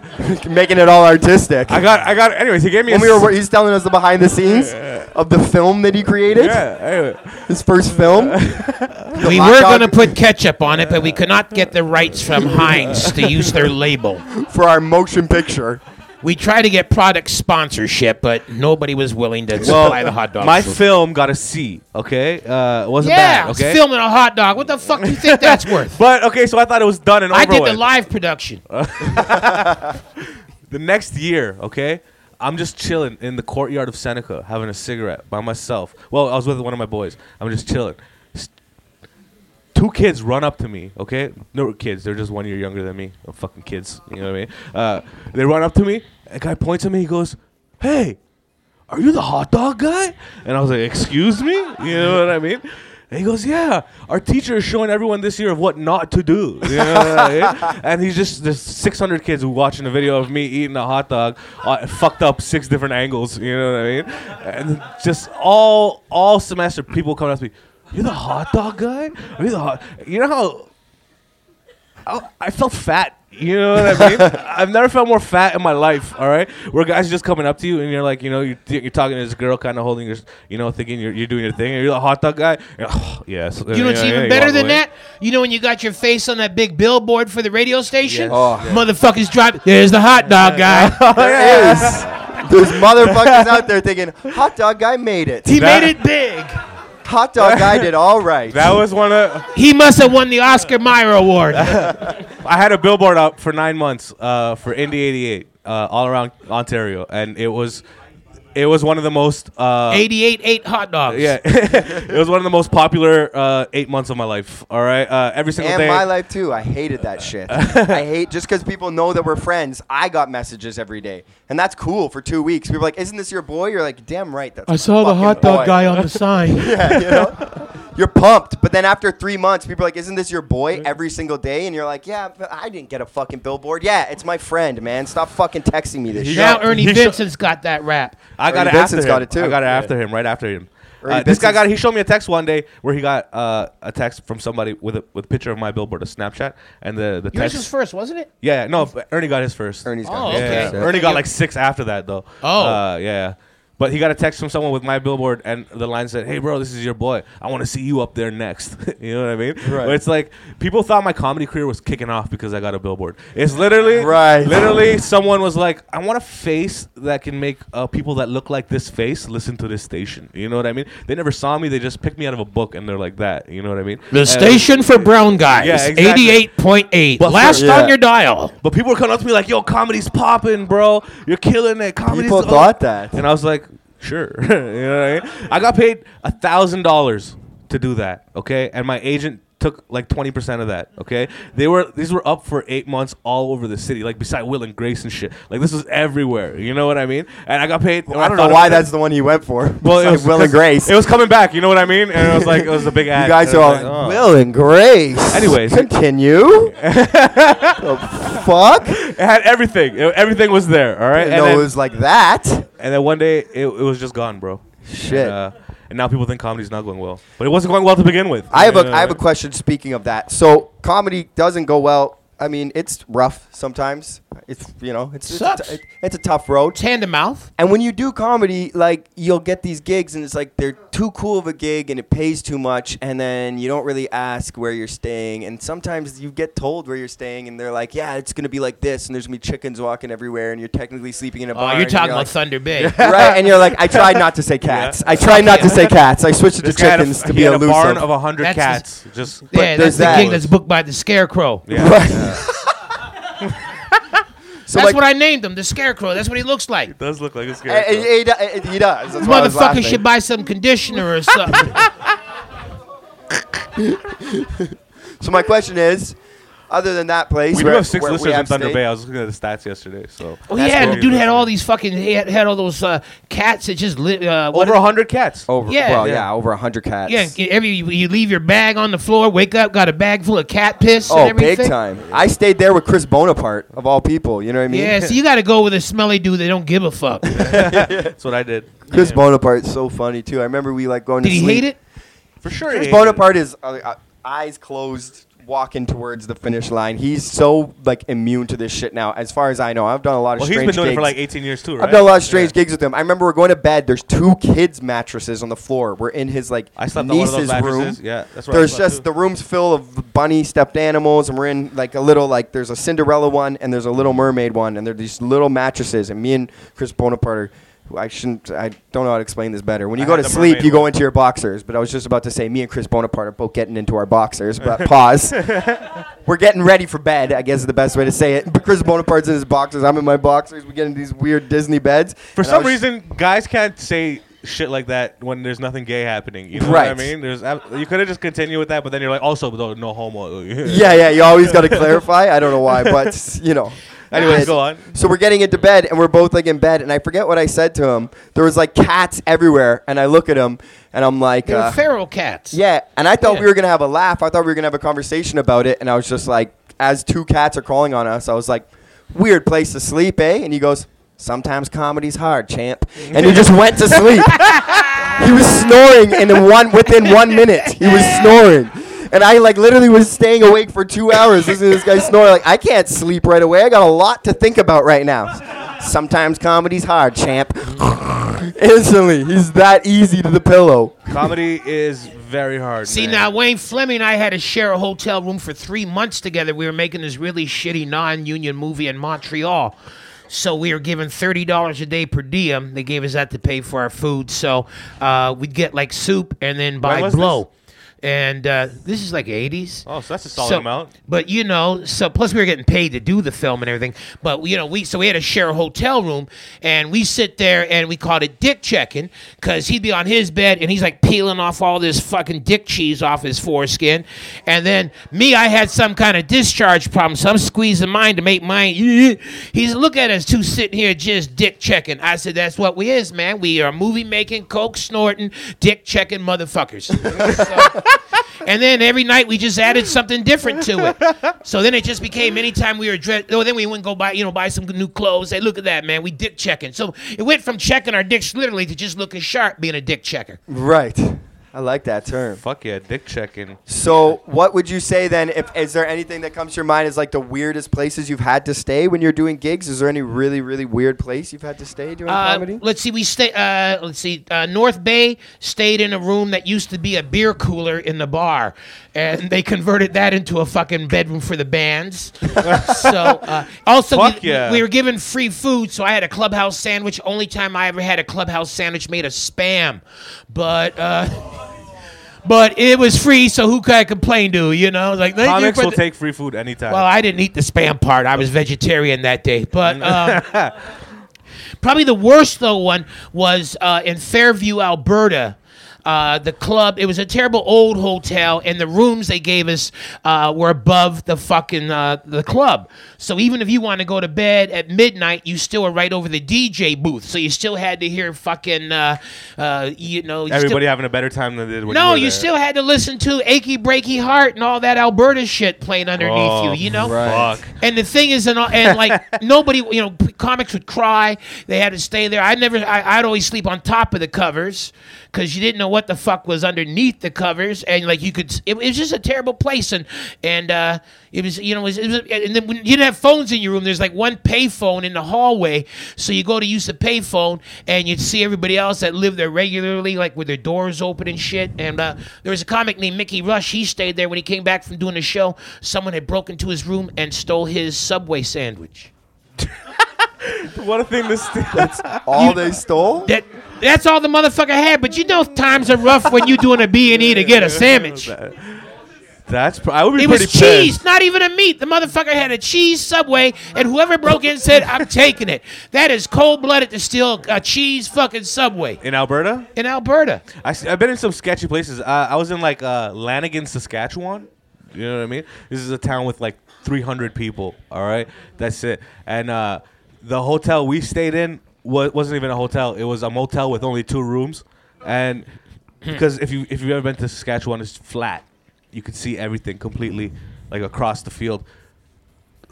making it all artistic. I got, I got. Anyways, he gave me. when a we were, he's telling us the behind the scenes of the film that he created. Yeah. Anyway, His first film. We were going to put ketchup on it, but we could not get the rights from Heinz to use their label. for our motion picture. We tried to get product sponsorship, but nobody was willing to well, supply the hot dog. my film got a C. Okay, uh, it wasn't yeah, bad. Okay. filming a hot dog. What the fuck do you think that's worth? But okay, so I thought it was done and I did with. the live production. the next year, okay, I'm just chilling in the courtyard of Seneca, having a cigarette by myself. Well, I was with one of my boys. I'm just chilling. Two kids run up to me, okay? No kids, they're just one year younger than me. Oh, fucking kids, you know what I mean? Uh, they run up to me. A guy points at me. He goes, "Hey, are you the hot dog guy?" And I was like, "Excuse me," you know what I mean? And he goes, "Yeah, our teacher is showing everyone this year of what not to do." You know what I mean? And he's just there's 600 kids who watching a video of me eating a hot dog, uh, fucked up six different angles. You know what I mean? And just all all semester, people come up to me, "You're the hot dog guy? You're you the hot?" You know how I, I felt fat. You know what I mean? I've never felt more fat in my life. All right, where guys are just coming up to you and you're like, you know, you're, you're talking to this girl, kind of holding your, you know, thinking you're, you're doing your thing. And you're the hot dog guy. You're like, oh, yes. You know what's even better than that? You know when you got your face on that big billboard for the radio station? Yes. Oh. Motherfuckers drive. There's the hot dog guy. There is. There's motherfuckers out there thinking, hot dog guy made it. He That- made it big. Hot dog guy did all right. That was one of. He must have won the Oscar Mayer Award. I had a billboard up for nine months uh, for Indie88 uh, all around Ontario, and it was, it was one of the most. Uh, 88 eight hot dogs. Yeah, it was one of the most popular uh, eight months of my life. All right, uh, every single and day. And my life too. I hated that shit. I hate just because people know that we're friends. I got messages every day, and that's cool for two weeks. People are like, "Isn't this your boy?" You're like, "Damn right." That's I saw the hot dog boy." guy on the sign. yeah, you know? You're pumped, but then after three months, people are like, "Isn't this your boy?" Every single day, and you're like, "Yeah, but I didn't get a fucking billboard. Yeah, it's my friend, man. Stop fucking texting me this He shit." Now Ernie he sho- Vincent's got that rap. I got Ernie it Vincent's after got it too. I got it after him, right after him. Or Uh, this this guy is- got. He showed me a text one day where he got uh, a text from somebody with a with a picture of my billboard, a Snapchat, and the the Yours text. was first, wasn't it? Yeah, no, Ernie got his first. Ernie's got Oh, it. Yeah, okay. yeah. Ernie got like six after that though. Oh. uh, yeah. But he got a text from someone with my billboard, and the line said, "Hey, bro, this is your boy. I want to see you up there next." you know what I mean? Right. But it's like people thought my comedy career was kicking off because I got a billboard. It's literally, Right. Literally, someone was like, "I want a face that can make uh, people that look like this face listen to this station." You know what I mean? They never saw me; they just picked me out of a book, and they're like that. You know what I mean? The And- station for brown guys. Yeah, exactly. Eighty-eight point eight. But for- Last Yeah. on your dial. But people were coming up to me like, "Yo, comedy's popping, bro. You're killing it. Comedy's People up." thought that. And I was like, sure. you know what I mean? I got paid a thousand dollars to do that. Okay, and my agent took like twenty percent of that. Okay, they were these were up for eight months all over the city, like beside Will and Grace and shit. Like this was everywhere. You know what I mean? And I got paid. I don't know why that's the one you went for. well, it was Will and Grace. It was coming back. You know what I mean? And it was like it was a big ad. you guys are all like, oh. Will and Grace. Anyways. continue. the fuck? It had everything. It- everything was there. All right. And then, it was like that. and then one day it, it was just gone, bro. Shit. And, uh, and now people think comedy's not going well, but it wasn't going well to begin with. I have a I have a question. Speaking of that, so comedy doesn't go well. I mean, it's rough sometimes. It's you know, it's it's a, Sucks. t- it's a tough road. It's hand to mouth. And when you do comedy, like you'll get these gigs, and it's like they're too cool of a gig, and it pays too much, and then you don't really ask where you're staying. And sometimes you get told where you're staying, and they're like, "Yeah, it's gonna be like this," and there's gonna be chickens walking everywhere, and you're technically sleeping in a Oh, barn. you're and talking about like- Thunder Bay. right? And you're like, "I tried not to say cats. I tried not to say cats. I switched it to This guy had a- chickens to he be had a barn of hundred cats. Just yeah, there's that's the that. gig that's booked by the Scarecrow. yeah. Right. so That's like, what I named him, the Scarecrow. That's what he looks like. He does look like a eh, scarecrow. eh, he, do- he does. That's why I was Motherfucker should buy some conditioner or something. So my question is, other than that place, we do have six where we listeners in Thunder stayed- Bay. I was looking at the stats yesterday. So Oh That's yeah, cool. the dude had all these fucking he had, had all those uh, cats that just lit. Uh, what over hundred cats. Over, Yeah. well, Yeah. yeah, over a hundred cats. yeah, every you leave your bag on the floor, wake up, got a bag full of cat piss. Oh, and everything. big time! I stayed there with Chris Bonaparte, of all people. You know what I mean? Yeah, so you got to go with a smelly dude that don't give a fuck. Did That's what I did. Chris Bonaparte's so funny too. I remember we like going to he sleep. hate it? For sure. Chris he- Bonaparte is uh, uh, eyes closed, walking towards the finish line. He's so like immune to this shit now. As far as I know, I've done a lot of Well, he's strange been doing gigs. it for like 18 years too, right? I've done a lot of strange Yeah. gigs with him. I remember we're going to bed. There's two kids' mattresses on the floor. We're in his like I slept on niece's those room. Yeah, that's I There's just too. the room's full of bunny stuffed animals, and we're in like a little like there's a Cinderella one and there's a Little Mermaid one, and they're these little mattresses. And me and Chris Bonaparte, are, I shouldn't, I don't know how to explain this better. When you I go to sleep, you go into your boxers. But I was just about to say, me and Chris Bonaparte are both getting into our boxers. But pause. we're getting ready for bed. I guess is the best way to say it. But Chris Bonaparte's in his boxers. I'm in my boxers. We get in these weird Disney beds. For some reason, guys can't say shit like that when there's nothing gay happening. You know what I mean? There's you could have just continued with that, but then you're like, also no, no homo. Yeah, yeah. You always got to clarify. I don't know why, but you know. Anyways, Anyways, go on. So we're getting into bed, and we're both like in bed, and I forget what I said to him. There was like cats everywhere, and I look at him, and I'm like, They were uh, feral cats. yeah. And I thought Yeah. we were gonna have a laugh. I thought we were gonna have a conversation about it, and I was just like, as two cats are crawling on us, I was like, weird place to sleep, eh? And he goes, sometimes comedy's hard, champ. And he just went to sleep. he was snoring, and in one within one minute, he was snoring. And I like literally was staying awake for two hours listening to this guy snore. Like I can't sleep right away. I got a lot to think about right now. Sometimes comedy's hard, champ. Instantly, he's that easy to the pillow. Comedy is very hard. See man. now, Wayne Flemming and I had to share a hotel room for three months together. We were making this really shitty non-union movie in Montreal. So we were given thirty dollars a day per diem. They gave us that to pay for our food. So uh, we'd get like soup and then buy was blow. And uh, this is like eighties. Oh, so that's a solid So- amount. But you know, so plus we were getting paid to do the film and everything. But you know, we so we had to share a hotel room, and we sit there and we called it dick checking because he'd be on his bed and he's like peeling off all this fucking dick cheese off his foreskin, and then me, I had some kind of discharge problem, so I'm squeezing mine to make mine. He's look at us two sitting here just dick checking. I said, that's what we is, man. We are movie making, coke snorting, dick checking motherfuckers. So- and then every night we just added something different to it. So then it just became anytime we were dressed. Oh, then we wouldn't go buy, you know, buy some new clothes. Say, look at that, man. We dick checking. So it went from checking our dicks literally to just looking sharp, being a dick checker. Right. I like that term. Fuck yeah, dick checking. So, what would you say then? If is there anything that comes to your mind as like the weirdest places you've had to stay when you're doing gigs? Is there any really really weird place you've had to stay doing Uh, comedy? let's see. We stay. Uh, let's see. Uh, North Bay stayed in a room that used to be a beer cooler in the bar, and they converted that into a fucking bedroom for the bands. so uh, also, Fuck we, yeah. we were given free food, so I had a clubhouse sandwich. Only time I ever had a clubhouse sandwich made of spam, but. But it was free, so who could I complain to? You know, like thank you Comics will take free food anytime. well, I didn't eat the spam part. I was vegetarian that day. But um, probably the worst though one was uh, in Fairview, Alberta. Uh, the club. It was a terrible old hotel, and the rooms they gave us uh, were above the fucking uh, the club. So even if you want to go to bed at midnight, you still were right over the DJ booth. So you still had to hear fucking, uh, uh, you know, you still- Everybody having a better time than they did when no, you were you there. still had to listen to "Achy Breaky Heart" and all that Alberta shit playing underneath Oh, you. You know, Right. Fuck. and the thing is, and, and like nobody, you know, comics would cry. They had to stay there. I never, I, I'd always sleep on top of the covers because you didn't know what the fuck was underneath the covers, and like you could, it, it was just a terrible place, and and uh, it was, you know, it was, it was, and then when you didn't have phones in your room, there's like one payphone in the hallway, so you go to use the payphone, and you'd see everybody else that lived there regularly, like with their doors open and shit. And uh, there was a comic named Mickey Rush. He stayed there when he came back from doing the show. Someone had broken into his room and stole his Subway sandwich. What a thing to steal. All they stole? That that's all the motherfucker had. But you know times are rough when you doing a B and E to get a sandwich. That's. Pr- I would be It pretty was cheese, not even a meat. The motherfucker had a cheese Subway, and whoever broke in said, "I'm taking it." That is cold blooded to steal a cheese fucking Subway In Alberta, in Alberta. I, have been in some sketchy places. Uh, I was in like uh, Lanigan, Saskatchewan. You know what I mean? This is a town with like 300 people. All right, that's it. And uh, the hotel we stayed in wa- wasn't even a hotel. It was a motel with only two rooms. And hmm. because if you if you've ever been to Saskatchewan, it's flat. You could see everything completely like across the field.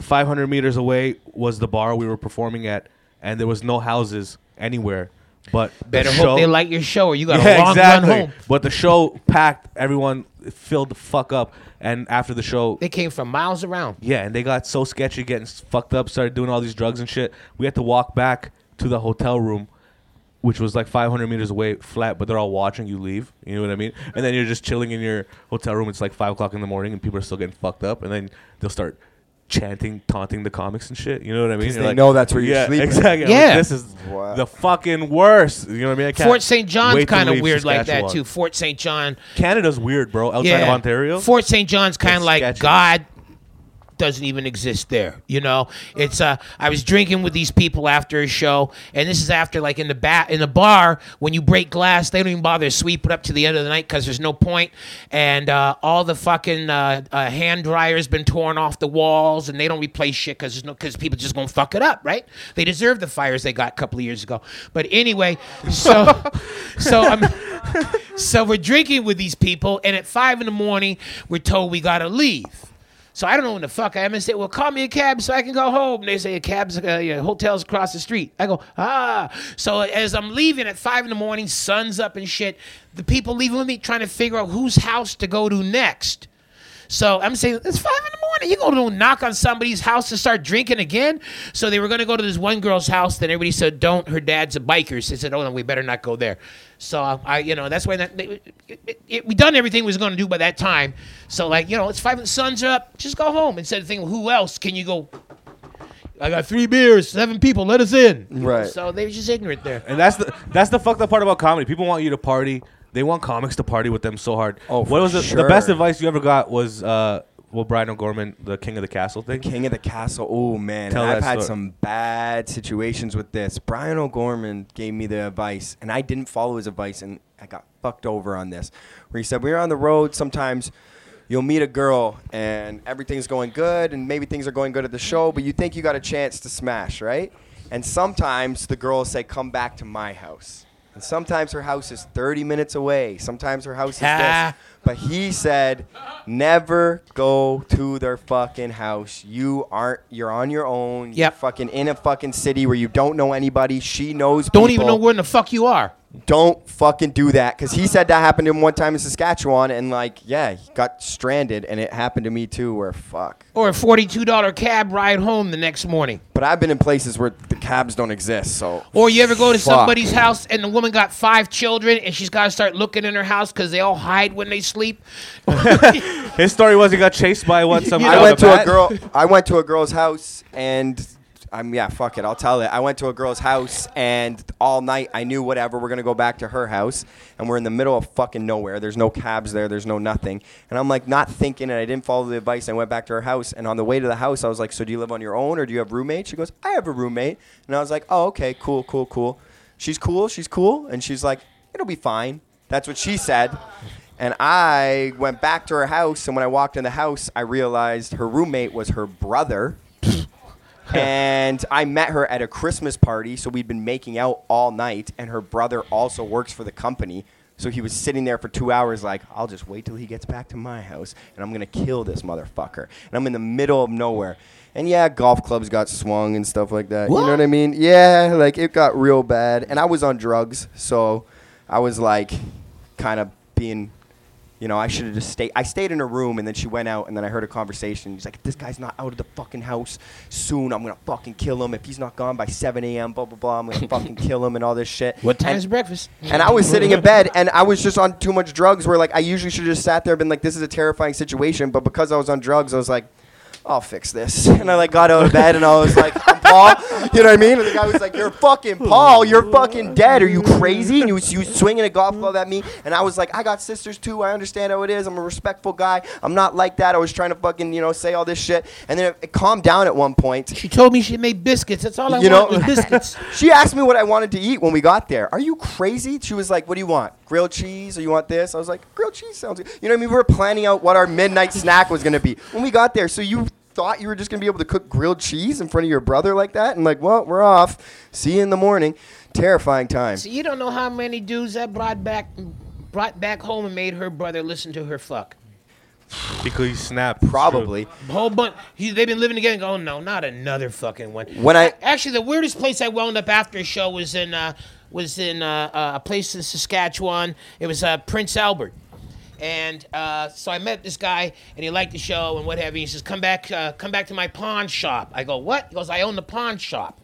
500 meters away was the bar we were performing at, and there was no houses anywhere. But the Better show- hope they like your show, or you got a long run home. But the show packed, everyone filled the fuck up. And after the show, They came from miles around. yeah, and they got so sketchy, getting s- fucked up, started doing all these drugs and shit. We had to walk back to the hotel room, which was like 500 meters away, flat. But they're all watching you leave. You know what I mean? And then you're just chilling in your hotel room. It's like five o'clock in the morning, and people are still getting fucked up. And then they'll start chanting, taunting the comics and shit. You know what I mean You're they like, know that's where you're yeah, sleeping. Exactly. Yeah. like, this is Wow. the fucking worst. You know what I mean? I can't Fort St. John's kind of weird like that too. Fort St. John, Canada's weird, bro. Outside yeah. of Ontario. Fort St. John's kind of like sketchy. God doesn't even exist there. You know, it's uh, I was drinking with these people after a show, and this is after like in the bat in the bar when you break glass, they don't even bother to sweep it up to the end of the night because there's no point, and uh, all the fucking uh, uh, hand dryers been torn off the walls, and they don't replace shit because there's no because people just gonna fuck it up, right? They deserve the fires they got a couple of years ago. But anyway, so so I'm. So we're drinking with these people, and at five in the morning, we're told we gotta leave. So I don't know when the fuck I am. And say, well, call me a cab so I can go home. And they say a cab's uh, yeah, hotel's across the street. I go, ah. So as I'm leaving at five in the morning, sun's up and shit. The people leaving with me trying to figure out whose house to go to next. So I'm saying it's five in the morning. You to knock on somebody's house to start drinking again? So they were going to go to this one girl's house. Then everybody said, "Don't." Her dad's a biker. So they said, "Oh no, we better not go there." So I, you know, that's why that, it, it, it, we done everything we was going to do by that time. So like, you know, it's five. The sun's up. Just go home instead of thinking, who else can you go? I got three beers, seven people. Let us in. Right. So they were just ignorant there. And that's the that's the fucked up part about comedy. People want you to party. They want comics to party with them so hard. Oh, what for was the, sure. the best advice you ever got? Was uh, well, Brian O'Gorman, the King of the Castle thing. King of the Castle. Oh man, I've had story. some bad situations with this. Brian O'Gorman gave me the advice, and I didn't follow his advice, and I got fucked over on this. Where he said, "We're on the road. Sometimes you'll meet a girl, and everything's going good, and maybe things are going good at the show, but you think you got a chance to smash, right? And sometimes the girl will say, "Come back to my house." And sometimes her house is 30 minutes away. Sometimes her house is this. But he said, never go to their fucking house. You aren't. You're on your own. You're fucking in a fucking city where you don't know anybody. She knows. Don't even know where in the fuck you are. Don't fucking do that. Because he said that happened to him one time in Saskatchewan, and like, yeah, he got stranded, and it happened to me too. Where fuck. Or a forty-two dollar cab ride home the next morning. But I've been in places where the cabs don't exist. So. Or you ever go to Fuck. somebody's house and the woman got five children and she's got to start looking in her house because they all hide when they sleep. His story was he got chased by what some. You guy I went to a girl. I went to a girl's house, and I'm yeah, fuck it, I'll tell it. I went to a girl's house, and all night I knew whatever. We're gonna go back to her house, and we're in the middle of fucking nowhere. There's no cabs there. There's no nothing, and I'm like not thinking, and I didn't follow the advice. I went back to her house, and on the way to the house, I was like, "So do you live on your own, or do you have roommates?" She goes, "I have a roommate," and I was like, "Oh, okay, cool, cool, cool." She's cool. She's cool, and she's like, "It'll be fine." That's what she said. And I went back to her house, and when I walked in the house, I realized her roommate was her brother. and I met her at a Christmas party, so we'd been making out all night, and her brother also works for the company. So he was sitting there for two hours, like, I'll just wait till he gets back to my house, and I'm gonna kill this motherfucker. And I'm in the middle of nowhere. And yeah, golf clubs got swung and stuff like that. You know what I mean? Yeah, like it got real bad. And I was on drugs, so I was like, kind of being you know, I should have just stayed. I stayed in her room, and then she went out, and then I heard a conversation. He's like, this guy's not out of the fucking house soon, I'm gonna fucking kill him. If he's not gone by 7 a.m., blah blah blah, I'm gonna fucking kill him and all this shit." What time and, is breakfast? And I was sitting in bed, and I was just on too much drugs. Where like I usually should have just sat there and been like, "This is a terrifying situation," but because I was on drugs, I was like. I'll fix this. And I like got out of bed and I was like, Paul. You know what I mean? And the guy was like, You're fucking Paul. You're fucking dead. Are you crazy? And he was, he was swinging a golf club at me. And I was like, I got sisters too. I understand how it is. I'm a respectful guy. I'm not like that. I was trying to fucking, you know, say all this shit. And then it, it calmed down at one point. She told me she made biscuits. That's all I You know- was biscuits. She asked me what I wanted to eat when we got there. Are you crazy? She was like, "What do you want? Grilled cheese, or you want this?" I was like, "Grilled cheese sounds good." You know what I mean? We were planning out what our midnight snack was going to be when we got there. So you thought you were just going to be able to cook grilled cheese in front of your brother like that, and like, well, we're off. See you in the morning. Terrifying time. so you don't know how many dudes that brought back brought back home and made her brother listen to her fuck. because he snapped. Probably. Whole bunch. He, they've been living together. And go, oh no, not another fucking one. When I- actually, the weirdest place I wound up after a show was in uh, was in uh, uh, a place in Saskatchewan. It was uh, Prince Albert. And uh, so I met this guy, and he liked the show and what have you. He says, "Come back, uh, come back to my pawn shop." I go, "What?" He goes, "I own the pawn shop."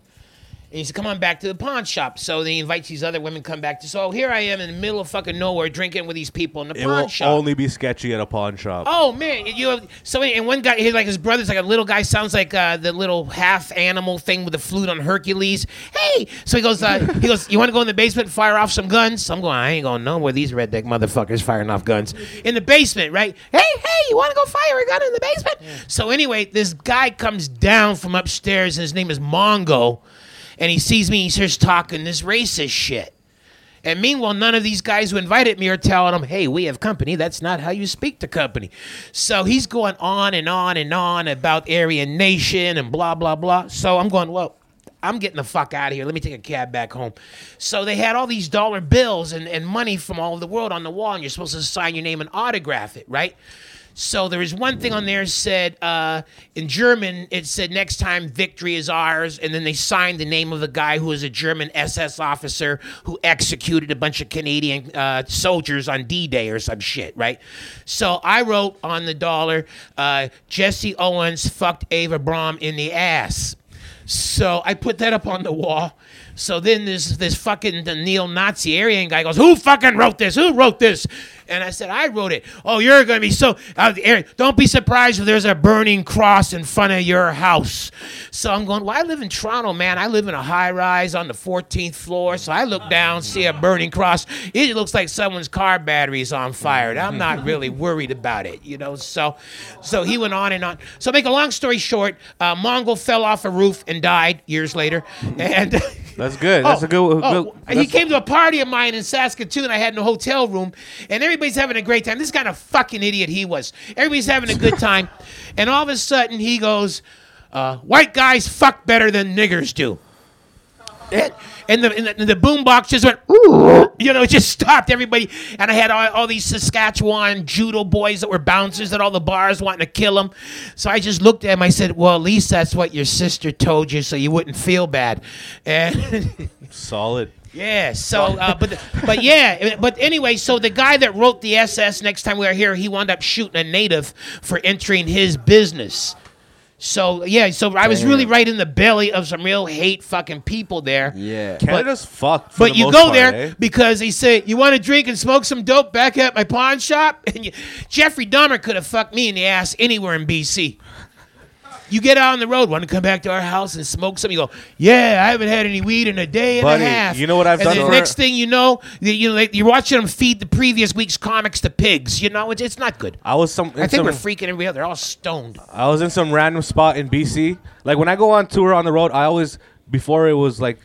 And he said, "Come on back to the pawn shop." So then he invites these other women come back to. So here I am in the middle of fucking nowhere, drinking with these people in the It pawn will shop. only be sketchy at a pawn shop. Oh man, you have, so and one guy, he's like his brother's like a little guy, sounds like uh, the little half animal thing with the flute on Hercules. Hey, so he goes, uh, he goes, you want to go in the basement and fire off some guns? I'm going, I ain't going nowhere. These redneck motherfuckers firing off guns in the basement, right? Hey, hey, you want to go fire a gun in the basement? So anyway, this guy comes down from upstairs, and his name is Mongo, and he sees me, he starts talking this racist shit. And meanwhile, none of these guys who invited me are telling him, hey, we have company. That's not how you speak to company. So he's going on and on and on about Aryan Nation and blah, blah, blah. So I'm going, well, I'm getting the fuck out of here. Let me take a cab back home. So they had all these dollar bills and, and money from all over the world on the wall, and you're supposed to sign your name and autograph it, right? So there was one thing on there said uh, in German. It said next time victory is ours, and then they signed the name of the guy who was a German SS officer who executed a bunch of Canadian uh, soldiers on D-Day or some shit, right? So I wrote on the dollar, uh, Jesse Owens fucked Eva Braun in the ass. So I put that up on the wall. So then this this fucking neo-Nazi Aryan guy goes, "Who fucking wrote this? Who wrote this?" And I said, "I wrote it." Oh, you're gonna be so. Uh, Aaron, don't be surprised if there's a burning cross in front of your house. So I'm going. Well, I live in Toronto, man. I live in a high rise on the 14th floor. So I look down, see a burning cross. It looks like someone's car battery is on fire. I'm not really worried about it, you know. So, so he went on and on. So make a long story short, uh, Mongo fell off a roof and died years later, and. That's good. That's a good. Oh, good he came to a party of mine in Saskatoon. I had in a hotel room, and everybody's having a great time. This kind of fucking idiot he was. Everybody's having a good time, and all of a sudden he goes, uh, "White guys fuck better than niggers do." And, and the, and the, and the boombox just went, "Ooh," you know, it just stopped everybody. And I had all, all these Saskatchewan judo boys that were bouncers at all the bars wanting to kill him. So I just looked at him. I said, well, at least that's what your sister told you so you wouldn't feel bad. And Solid. yeah, so, uh, but, but yeah, but anyway, so the guy that wrote the SS next time we were here, he wound up shooting a native for entering his business. So yeah, so I was really right in the belly of some real hate fucking people there. Yeah. Canada's fucked. for But the you most go part, there eh? because they say you want to drink and smoke some dope back at my pawn shop, and you, Jeffrey Dahmer could have fucked me in the ass anywhere in BC. You get out on the road, want to come back to our house and smoke some? You go, yeah, I haven't had any weed in a day and Buddy, a half. you know what I've and done for- next thing you know, you, know, like, you're watching them feed the previous week's comics to pigs. You know, it's, it's not good. I was some. I in think we're freaking everybody out. They're all stoned. I was in some random spot in BC. Like when I go on tour on the road, I always before it was like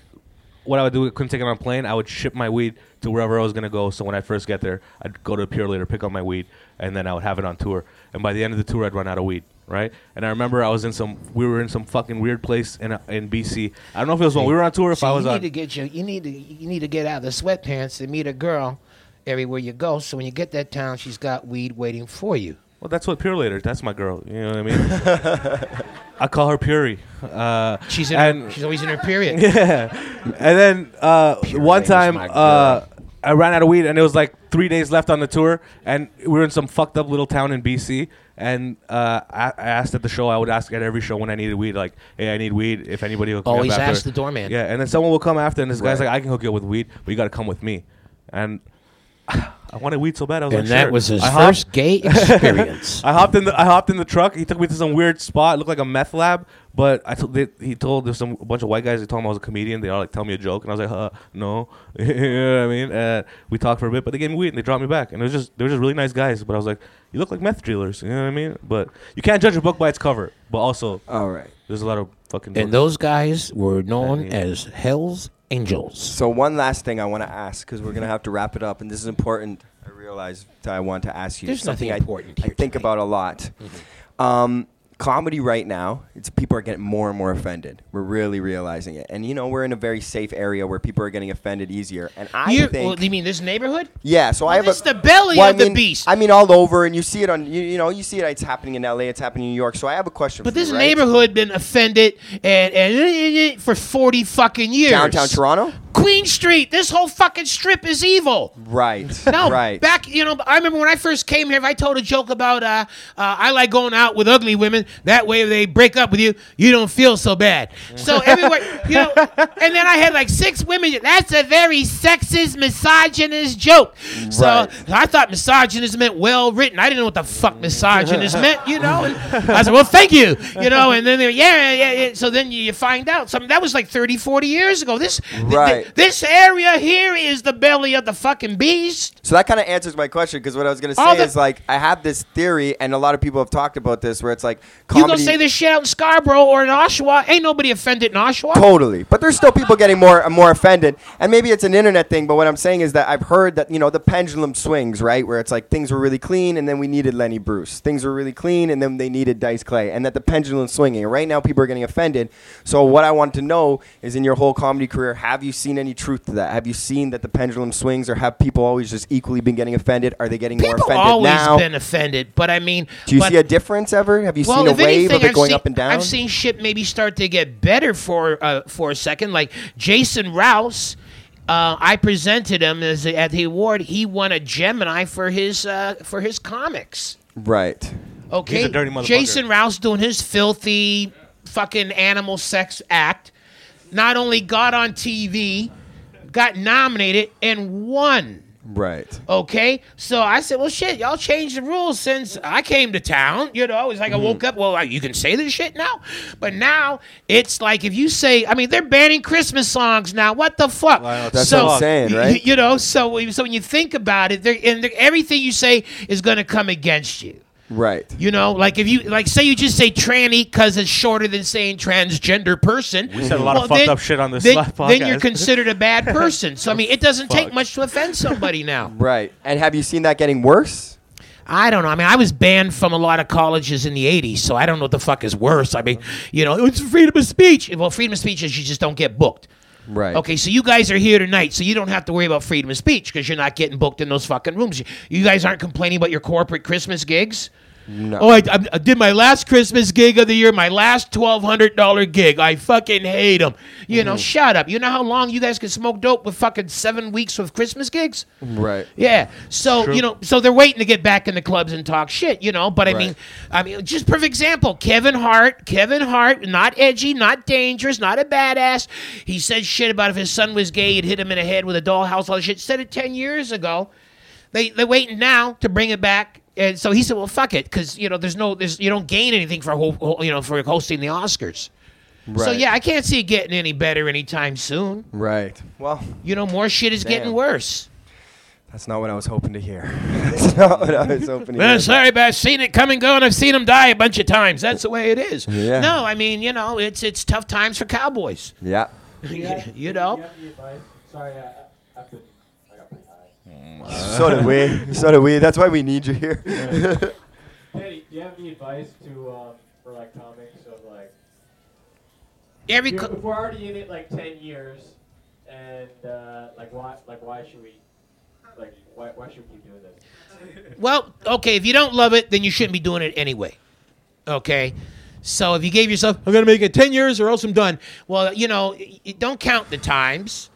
what I would do. I couldn't take it on a plane. I would ship my weed to wherever I was gonna go. So when I first get there, I'd go to a Purolator, pick up my weed, and then I would have it on tour. And by the end of the tour, I'd run out of weed. Right, and I remember I was in some. We were in some fucking weird place in in BC. I don't know if it was when we were on tour. If See, I was you on, need to get you. You need to. You need to get out of the sweatpants and meet a girl everywhere you go. So when you get that town, she's got weed waiting for you. Well, that's what Purolator. That's my girl. You know what I mean? I call her Puri. Uh, She's in. and her, she's always in her period. yeah, and then uh, one time uh. I ran out of weed, and it was like three days left on the tour, and we were in some fucked up little town in BC. And uh, I, I asked at the show. I would ask at every show when I needed weed, like, "Hey, I need weed. If anybody will come Always up after. ask the doorman. Yeah, and then someone will come after, and this guy's Right. like, "I can hook you up with weed, but you got to come with me." And I wanted weed so bad. I was And like, that "Sure." was his I hopped- first gay experience. I hopped in the I hopped in the truck. He took me to some weird spot. It looked like a meth lab. But I told they, he told there's some a bunch of white guys. They told him I was a comedian. They all like tell me a joke, and I was like, huh, no, you know what I mean. Uh, we talked for a bit, but they gave me weed and they dropped me back. And it was just they were just really nice guys. But I was like, you look like meth dealers. You know what I mean? But you can't judge a book by its cover. But also, All right. there's a lot of fucking. and books. those guys were known Yeah. as Hell's Angels. So one last thing I want to ask because we're gonna have to wrap it up, and this is important. I realize that I want to ask you There's something nothing I, important I here think tonight. about a lot. Um, comedy right now, it's people are getting more and more offended. We're really realizing it, and you know we're in a very safe area where people are getting offended easier. And I You, think, well, you mean this neighborhood? yeah. So I have this a, the belly well, of I the mean- beast. I mean, all over, and you see it on you, you know you see it. It's happening in L.A. It's happening in New York. So I have a question. But for you, this right? neighborhood been offended and, and for forty fucking years. downtown Toronto, Queen Street. This whole fucking strip is evil. right? No, right. back you know, I remember when I first came here. If I told a joke about uh, uh, I like going out with ugly women, that way if they break up with you, you don't feel so bad. So everywhere, you know, and then I had like six women. That's a very sexist, misogynist joke. So Right. I thought misogynist meant well written. I didn't know what the fuck misogynist meant, you know. And I said, well, thank you, you know. And then they were, yeah, yeah, yeah. So then you, find out something that was like 30, 40 years ago. This th- th- Right. this area here is the belly of the fucking beast. So that kind of answers my question because what I was going to All say the- is like I have this theory, and a lot of people have talked about this, where it's like You comedy. gonna say this shit out in Scarborough or in Oshawa? Ain't nobody offended in Oshawa. Totally, but there's still people getting more more offended, and maybe it's an internet thing. But what I'm saying is that I've heard that you know the pendulum swings, right? Where it's like things were really clean, and then we needed Lenny Bruce. Things were really clean, and then they needed Dice Clay, and that the pendulum's swinging. Right now, people are getting offended. So what I want to know is, in your whole comedy career, have you seen any truth to that? Have you seen that the pendulum swings, or have people always just equally been getting offended? Are they getting more offended always now? Always been offended, but I mean, Do you see a difference ever? Have you well, seen a if wave anything, of it I've going seen, up and down? I've seen shit maybe start to get better for uh, for a second. Like Jason Rouse, uh, I presented him as at the award. He won a Gemini for his uh, for his comics. right. Okay, He's a dirty motherfucker. Jason Rouse doing his filthy fucking animal sex act. Not only got on TV, got nominated and won. Right. Okay, so I said, "Well, shit, y'all changed the rules since I came to town." You know, it's like I woke mm-hmm. up. Well, you can say this shit now, but now it's like if you say, I mean, they're banning Christmas songs now. What the fuck? Know, That's so, what I'm saying, right? You know, so so when you think about it, they're, and they're, everything you say is going to come against you. Right. You know, like if you like say you just say tranny because it's shorter than saying transgender person. We said a lot of fucked up shit on this then, last Then you're considered a bad person. So I mean, it doesn't take much to offend somebody now. Right. And have you seen that getting worse? I don't know. I mean, I was banned from a lot of colleges in the '80s, so I don't know what the fuck is worse. I mean, you know, it's freedom of speech. Well, freedom of speech is you just don't get booked. Right. Okay, so you guys are here tonight, so you don't have to worry about freedom of speech because you're not getting booked in those fucking rooms. You guys aren't complaining about your corporate Christmas gigs. No. Oh, I, I, I did my last Christmas gig of the year, my last twelve hundred dollar gig. I fucking hate them. You Mm-hmm. know, shut up. You know how long you guys can smoke dope with fucking seven weeks of Christmas gigs? Right. Yeah. So True. you know, so they're waiting to get back in the clubs and talk shit, you know. But I Right. mean, I mean, just perfect example. Kevin Hart. Kevin Hart, not edgy, not dangerous, not a badass. He said shit about if his son was gay, he'd hit him in the head with a dollhouse. All that shit. Said it ten years ago. They they're waiting now to bring it back. And so he said, "Well, fuck it, because you know, there's no, there's you don't gain anything for ho- ho- you know for hosting the Oscars. Right. So yeah, I can't see it getting any better anytime soon. Right. Well, You know, more shit is getting worse. that's not what I was hoping to hear. that's not what I was hoping to Well, hear. sorry, but I've seen it come and go, and I've seen them die a bunch of times. That's the way it is. Yeah. No, I mean, you know, it's it's tough times for cowboys. Yeah. Yeah. you know. Do you have any advice? Sorry, I, I've been, I got pretty high. So did we. So did we. That's why we need you here. Danny, do you have any advice to um, for like comics of like Every if co- if we're already in it like ten years, and uh, like why like why should we like why, why should we keep doing this? well, okay, if you don't love it, then you shouldn't be doing it anyway. Okay. So if you gave yourself, I'm gonna make it ten years or else I'm done. Well, you know, y- y- don't count the times.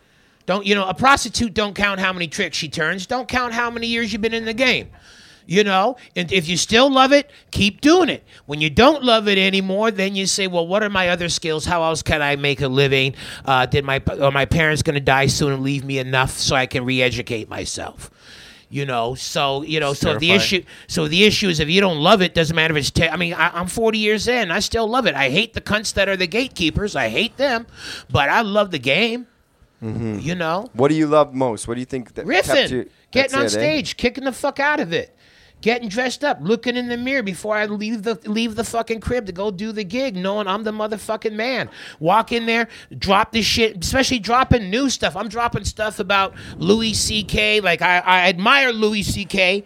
Don't you know? A prostitute don't count how many tricks she turns. Don't count how many years you've been in the game. You know, and if you still love it, keep doing it. When you don't love it anymore, then you say, "Well, what are my other skills? How else can I make a living? Uh, did my are my parents going to die soon and leave me enough so I can re-educate myself?" You know, so you know, so the issue, so the issue is if you don't love it, doesn't matter if it's. Te- I mean, I, I'm 40 years in, I still love it. I hate the cunts that are the gatekeepers. I hate them, but I love the game. You know, what do you love most? What do you think that kept riffing, you? getting on it, eh? stage, kicking the fuck out of it, getting dressed up, looking in the mirror before I leave the leave the fucking crib to go do the gig, knowing I'm the motherfucking man. Walk in there, drop this shit, especially dropping new stuff. I'm dropping stuff about Louis C.K. Like I, I admire Louis C.K.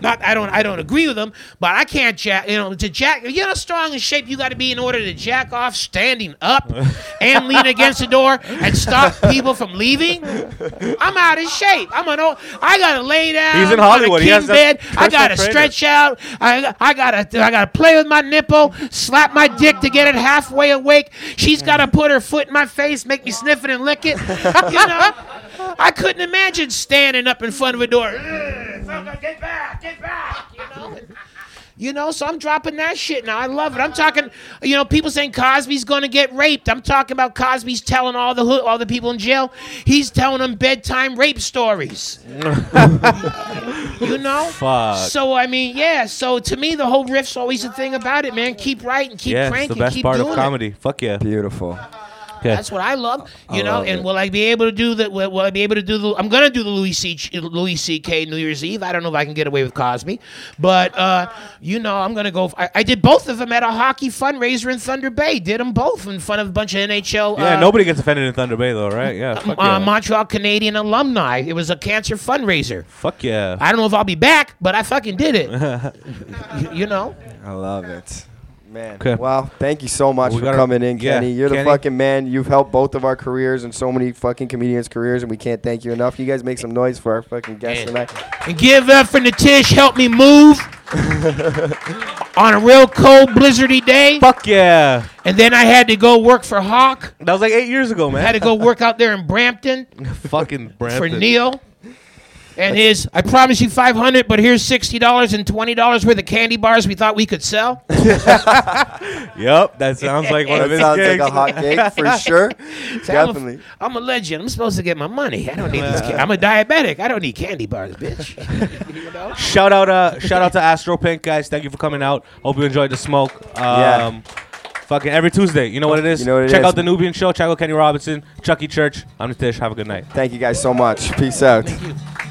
Not, I don't, I don't agree with them, but I can't jack. You know, to jack, you know, how strong in shape you got to be in order to jack off standing up and lean against the door and stop people from leaving. I'm out of shape. I'm an old. I gotta lay down. He's in Hollywood. He has a bed. I gotta trainer. stretch out. I, I gotta, I gotta play with my nipple, slap my dick to get it halfway awake. She's gotta put her foot in my face, make me sniff it and lick it. You know, I couldn't imagine standing up in front of a door. "Ugh, fucker, Get back, get back. You know. You know, so I'm dropping that shit now. I love it. I'm talking, you know, people saying Cosby's going to get raped. I'm talking about Cosby's telling all the hood, all the people in jail. He's telling them bedtime rape stories. you know. Fuck. So I mean, yeah. So to me, the whole riff's always the thing about it, man. Keep writing, keep yeah, it's cranking, the best keep part doing of it. comedy. Fuck yeah. Beautiful. Okay. That's what I love, you know. love and it. will I be able to do the? Will, will I be able to do the? I'm gonna do the Louis C. Louis C.K. New Year's Eve. I don't know if I can get away with Cosby, but uh, you know, I'm gonna go. I, I did both of them at a hockey fundraiser in Thunder Bay. Did them both in front of a bunch of NHL. yeah, uh, nobody gets offended in Thunder Bay though, right? Yeah. Uh, yeah. Montreal Canadian alumni. It was a cancer fundraiser. Fuck yeah. I don't know if I'll be back, but I fucking did it. you know. I love it. Man. Okay. Wow. Thank you so much We for gotta- coming in, yeah, Kenny. You're the fucking man. You've helped both of our careers and so many fucking comedians' careers, and we can't thank you enough. You guys make some noise for our fucking guest Man. tonight. And give up for Natish. Help me move on a real cold, blizzardy day. Fuck yeah. And then I had to go work for Hawk. That was like eight years ago, man. I had to go work out there in Brampton Fucking Brampton. for Neil. And his, I promise you 500, but here's $60 and $20 worth of candy bars we thought we could sell. Yep, that sounds like one of his sounds gigs. like a hot gig for sure. So I'm a- Definitely. I'm a, legend. I'm supposed to get my money. I don't need these. Ca- I'm a diabetic. I don't need candy bars, bitch. you know? Shout out, uh, shout out to Astro Pink, guys. Thank you for coming out. Hope you enjoyed the smoke. Yeah. Um, Fucking every Tuesday. You know what it is? You know what it Check is. out the Nubian Show. Check out Kenny Robinson, Chucky Church. I'm the Nitish. Have a good night. Thank you guys so much. Peace out. Thank you.